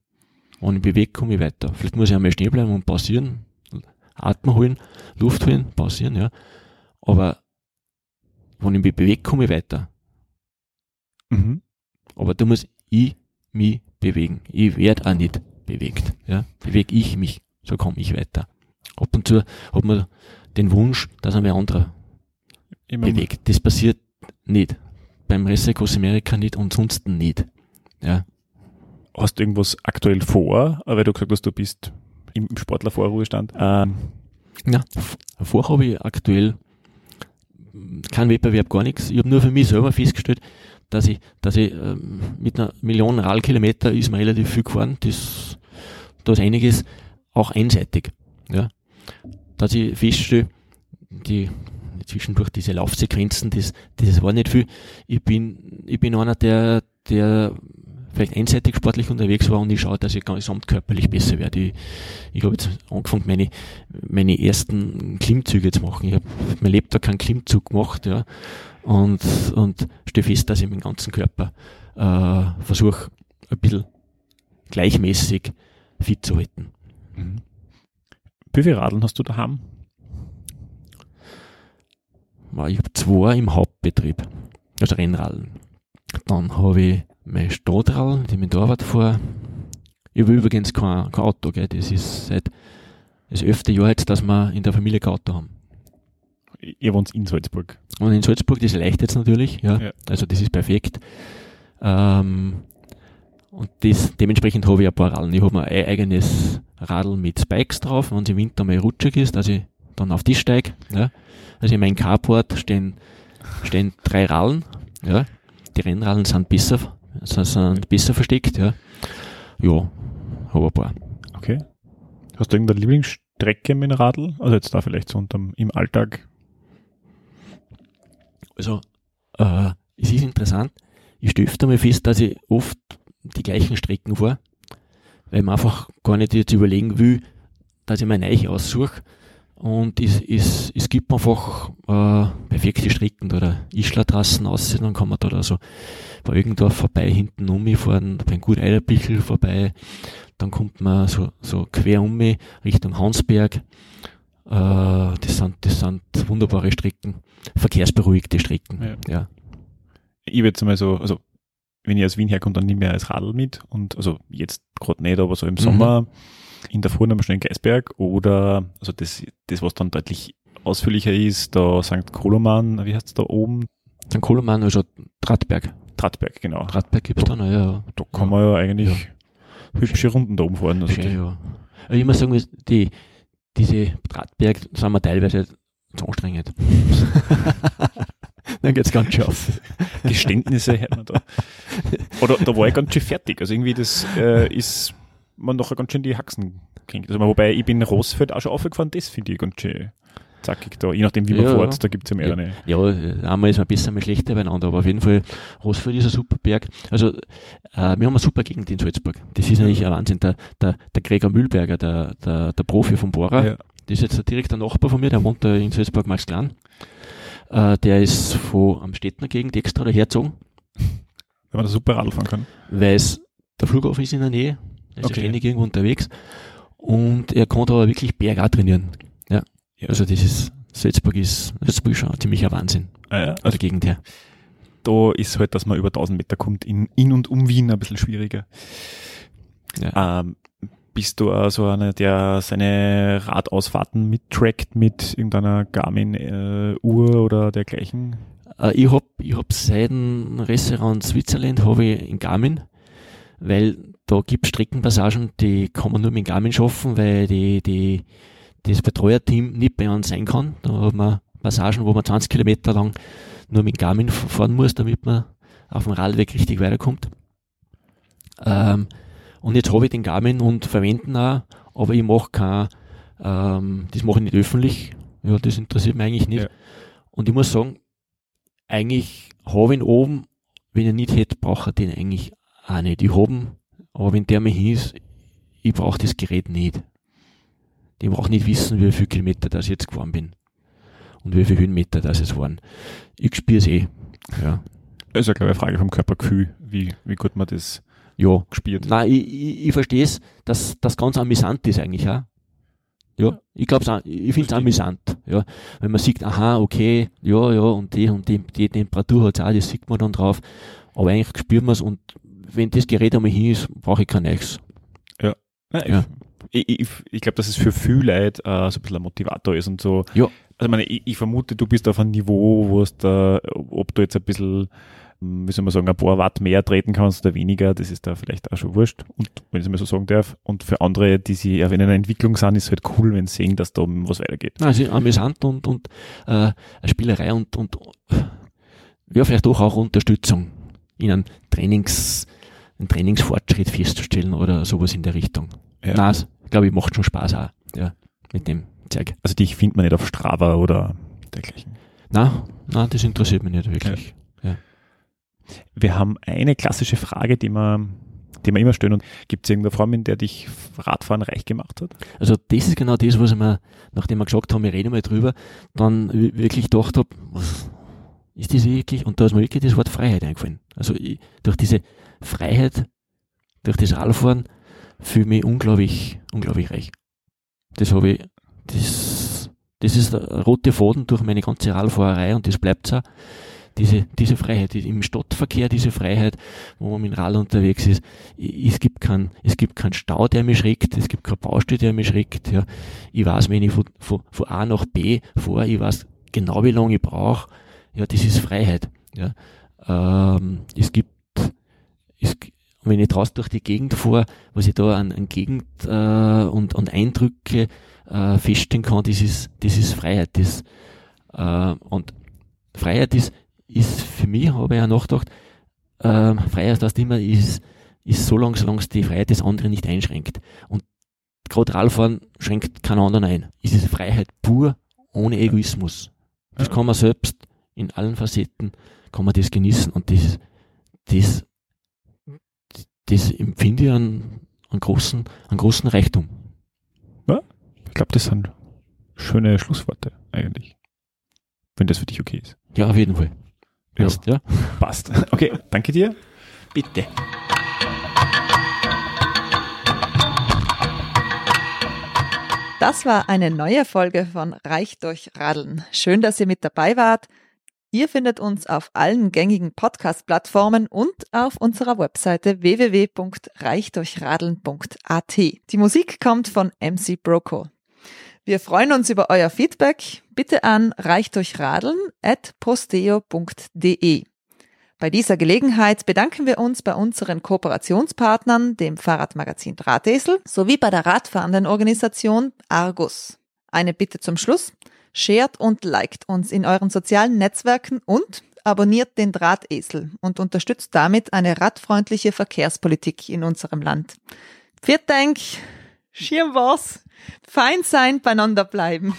Und bewege, komme ich weiter. Vielleicht muss ich einmal stehen bleiben und pausieren, Atmen holen, Luft holen, pausieren, ja. Aber wenn ich mich bewege, komme ich weiter. Mhm. Aber da muss ich mich bewegen. Ich werde auch nicht bewegt. Ja. Bewege ich mich, so komme ich weiter. Ab und zu hat man den Wunsch, dass ein anderer Immer bewegt. Das passiert nicht. Beim Rest Amerika nicht und sonst nicht. Ja. Hast du irgendwas aktuell vor, weil du gesagt hast, du bist im Sportlervorruhestand? Ähm, ja, vor habe ich aktuell keinen Wettbewerb, gar nichts. Ich habe nur für mich selber festgestellt, dass ich, dass ich ähm, mit einer Million Radkilometer ist mir relativ viel gefahren. Das, da ist einiges auch einseitig. Ja. Dass ich feststelle, die zwischendurch diese Laufsequenzen, das, das war nicht viel. Ich bin, ich bin einer, der, der vielleicht einseitig sportlich unterwegs war und ich schaue, dass ich gesamtkörperlich besser werde. Ich, ich habe jetzt angefangen, meine, meine ersten Klimmzüge zu machen. Ich habe mein Lebtag keinen Klimmzug gemacht, ja. Und, und stelle fest, dass ich meinen ganzen Körper äh, versuche, ein bisschen gleichmäßig fit zu halten. Mhm. Wie viele Radeln hast du daheim? Ich habe zwei im Hauptbetrieb, also Rennradeln. Dann habe ich mein Stadtrall, die mit der Arbeit fahre. Ich habe übrigens kein, kein Auto, gell. das ist seit das elfte Jahr jetzt, dass wir in der Familie kein Auto haben. Ihr wohnt in Salzburg. Und in Salzburg, das leicht jetzt natürlich, ja. ja. Also das ist perfekt. Ähm, und das, dementsprechend habe ich ein paar Radeln. Ich habe mir ein eigenes Radl mit Spikes drauf, wenn es im Winter mal rutschig ist, dass ich dann auf die steige. Ja. Also in meinem Carport stehen, stehen drei Rallen. Ja. Die Rennradeln sind besser sind, sind besser versteckt, ja. Ja, habe ein paar. Okay. Hast du irgendeine Lieblingsstrecke mit dem Radl? Also jetzt da vielleicht so unterm, im Alltag? Also, äh, es ist interessant. Ich stelle öfter mal fest, dass ich oft die gleichen Strecken fahre, weil man einfach gar nicht jetzt überlegen will, dass ich mir neu aussuche. Und es, es, es gibt einfach äh, perfekte Strecken oder Ischler-Trassen aus, dann kann man da also bei Irgendorf vorbei, hinten umfahren, beim Gut Eiderbichel vorbei, dann kommt man so, so quer um mich Richtung Hansberg. Äh, das, sind, das sind wunderbare Strecken, verkehrsberuhigte Strecken. Ja. ja. Ich würde jetzt mal so, also wenn ich aus Wien herkomme, dann nehme ich als Radl mit und also jetzt gerade nicht, aber so im Sommer mhm. In der am schnellen Geisberg oder also das, das, was dann deutlich ausführlicher ist, da St. Koloman, wie heißt es da oben? St. Koloman, also Drahtberg. Drahtberg, genau. Drahtberg gibt's da noch, ja. Da kann man ja eigentlich hübsche Runden da oben fahren. Also Schön, ja. Ich muss sagen, die, diese Drahtberg sind wir teilweise zu anstrengend. [laughs] Dann geht's ganz schön auf. [laughs] Geständnisse hört man da. Oder da war ich ganz schön fertig. Also irgendwie das äh, ist man nachher ganz schön die Haxen kriegt. Also wobei ich bin Rossfeld auch schon aufgefahren, das finde ich ganz schön zackig da. Je nachdem wie man Ja, fährt, ja. da gibt es ja mehrere. Ja, einmal ist man besser, mal schlechter beieinander, aber auf jeden Fall, Rossfeld ist ein super Berg. Also, äh, wir haben eine super Gegend in Salzburg. Das ist eigentlich ein Wahnsinn. Der, der, der Gregor Mühlberger, der, der, der Profi vom Bohrer, Ja. das ist jetzt ein direkter Nachbar von mir, der wohnt da in Salzburg Maxklan. Äh, der ist von am Städtner Gegend extra dahergezogen, Wenn man da super Radl fahren kann. weil der Flughafen ist in der Nähe. Er ist Okay. ja ständig irgendwo unterwegs. Und er kann da wirklich Berg auch trainieren. Ja. Ja. Also das ist, Salzburg ist, Salzburg ist schon ein ziemlicher Wahnsinn. Äh, Also also Gegend her. da ist halt, dass man über 1000 Meter kommt, in, in und um Wien ein bisschen schwieriger. Ja. Ähm, bist du auch so einer, der seine Radausfahrten mittrackt mit irgendeiner Garmin-Uhr oder dergleichen? Äh, ich hab, ich hab seit dem Restaurant Switzerland habe ich in Garmin, weil da gibt Streckenpassagen, die kann man nur mit Garmin schaffen, weil die, die, das Betreuerteam nicht bei uns sein kann. Da haben wir Passagen, wo man 20 Kilometer lang nur mit Garmin fahren muss, damit man auf dem Radweg richtig weiterkommt. Ähm, und jetzt habe ich den Garmin und verwenden auch, aber ich mache kein, ähm, das mache ich nicht öffentlich. Ja, das interessiert mich eigentlich nicht. Ja. Und ich muss sagen, eigentlich habe ich ihn oben, wenn ich ihn nicht hätte, brauche ich den eigentlich auch nicht. Ich habe ihn, aber wenn der mir hieß, ich brauche das Gerät nicht. Ich brauche nicht wissen, wie viele Kilometer das ich jetzt gefahren bin. Und wie viele Höhenmeter das es waren. Ich spüre es eh. Ja. Das ist ja, glaube ich, eine Frage vom Körpergefühl, wie, wie gut man das Ja. gespielt. Nein, ich, ich, ich verstehe es, dass das ganz amüsant ist eigentlich auch. Ja, ich glaube ich finde es amüsant, ja. Wenn man sieht, aha, okay, ja, ja, und die und die, die Temperatur hat auch, das sieht man dann drauf. Aber eigentlich spürt man es und wenn das Gerät einmal hin ist, brauche ich kein neues. Nein, Ja. Ich, ich, ich glaube, dass es für viele Leute äh, so ein bisschen ein Motivator ist und so. Ja. Also ich, meine, ich, ich vermute, du bist auf einem Niveau, wo es da, ob du jetzt ein bisschen, wie soll man sagen, ein paar Watt mehr treten kannst oder weniger, das ist da vielleicht auch schon wurscht. Und wenn ich es mal so sagen darf. Und für andere, die sie in einer Entwicklung sind, ist es halt cool, wenn sie sehen, dass da was weitergeht. Nein, es ist amüsant und, und äh, eine Spielerei und, und ja, vielleicht doch auch Unterstützung in einem Trainings, einen Trainingsfortschritt festzustellen oder sowas in der Richtung. Ja. Nein, glaube ich, macht schon Spaß auch, ja, mit dem Zeug. Also dich findet man nicht auf Strava oder dergleichen. Nein, nein, das interessiert mich nicht wirklich. Wir haben eine klassische Frage, die wir, die wir immer stellen. Und gibt es irgendeine Form, in der dich Radfahren reich gemacht hat? Also das ist genau das, was ich mir, nachdem wir gesagt haben, wir reden mal drüber, dann wi- wirklich gedacht habe, was ist das wirklich? Und da ist mir wirklich das Wort Freiheit eingefallen. Also ich, durch diese Freiheit, durch das Radfahren, fühle ich mich unglaublich, unglaublich reich. Das habe ich, das, das ist der rote Faden durch meine ganze Radfahrerei und das bleibt auch. Diese, diese Freiheit, im Stadtverkehr, diese Freiheit, wo man mit dem Rad unterwegs ist, es gibt keinen, es gibt keinen Stau, der mich schreckt, es gibt keine Baustelle, der mich schreckt, ja. Ich weiß, wenn ich von, von, von A nach B fahre, ich weiß genau, wie lange ich brauche, ja, das ist Freiheit, ja. Ähm, es gibt, es, wenn ich draußen durch die Gegend fahre, was ich da an, an Gegend äh, und, und Eindrücke äh, feststellen kann, das ist, das ist Freiheit. Das, äh, und Freiheit ist, ist für mich, habe ich ja nachgedacht, äh, Freiheit heißt immer, ist, ist so lange, solange es die Freiheit des anderen nicht einschränkt. Und gerade Radfahren schränkt keinen anderen ein. Es ist Freiheit pur, ohne Egoismus. Das Ja. kann man selbst in allen Facetten, kann man das genießen und das, das, das empfinde ich an, an großen, an großen Reichtum. Ich glaube, das sind schöne Schlussworte eigentlich. Wenn das für dich okay ist. Ja, auf jeden Fall. Ja. Passt, ja? [laughs] Passt. Okay, danke dir. Bitte. Das war eine neue Folge von Reich durch Radeln. Schön, dass ihr mit dabei wart. Ihr findet uns auf allen gängigen Podcast-Plattformen und auf unserer Webseite www.reichdurchradeln.at. Die Musik kommt von MC Broco. Wir freuen uns über euer Feedback. Bitte an reichtdurchradeln at posteo.de. Bei dieser Gelegenheit bedanken wir uns bei unseren Kooperationspartnern, dem Fahrradmagazin Drahtesel, sowie bei der radfahrenden Organisation Argus. Eine Bitte zum Schluss. Shared und liked uns in euren sozialen Netzwerken und abonniert den Drahtesel und unterstützt damit eine radfreundliche Verkehrspolitik in unserem Land. Viert Dank, schirm was, fein sein, beieinander bleiben.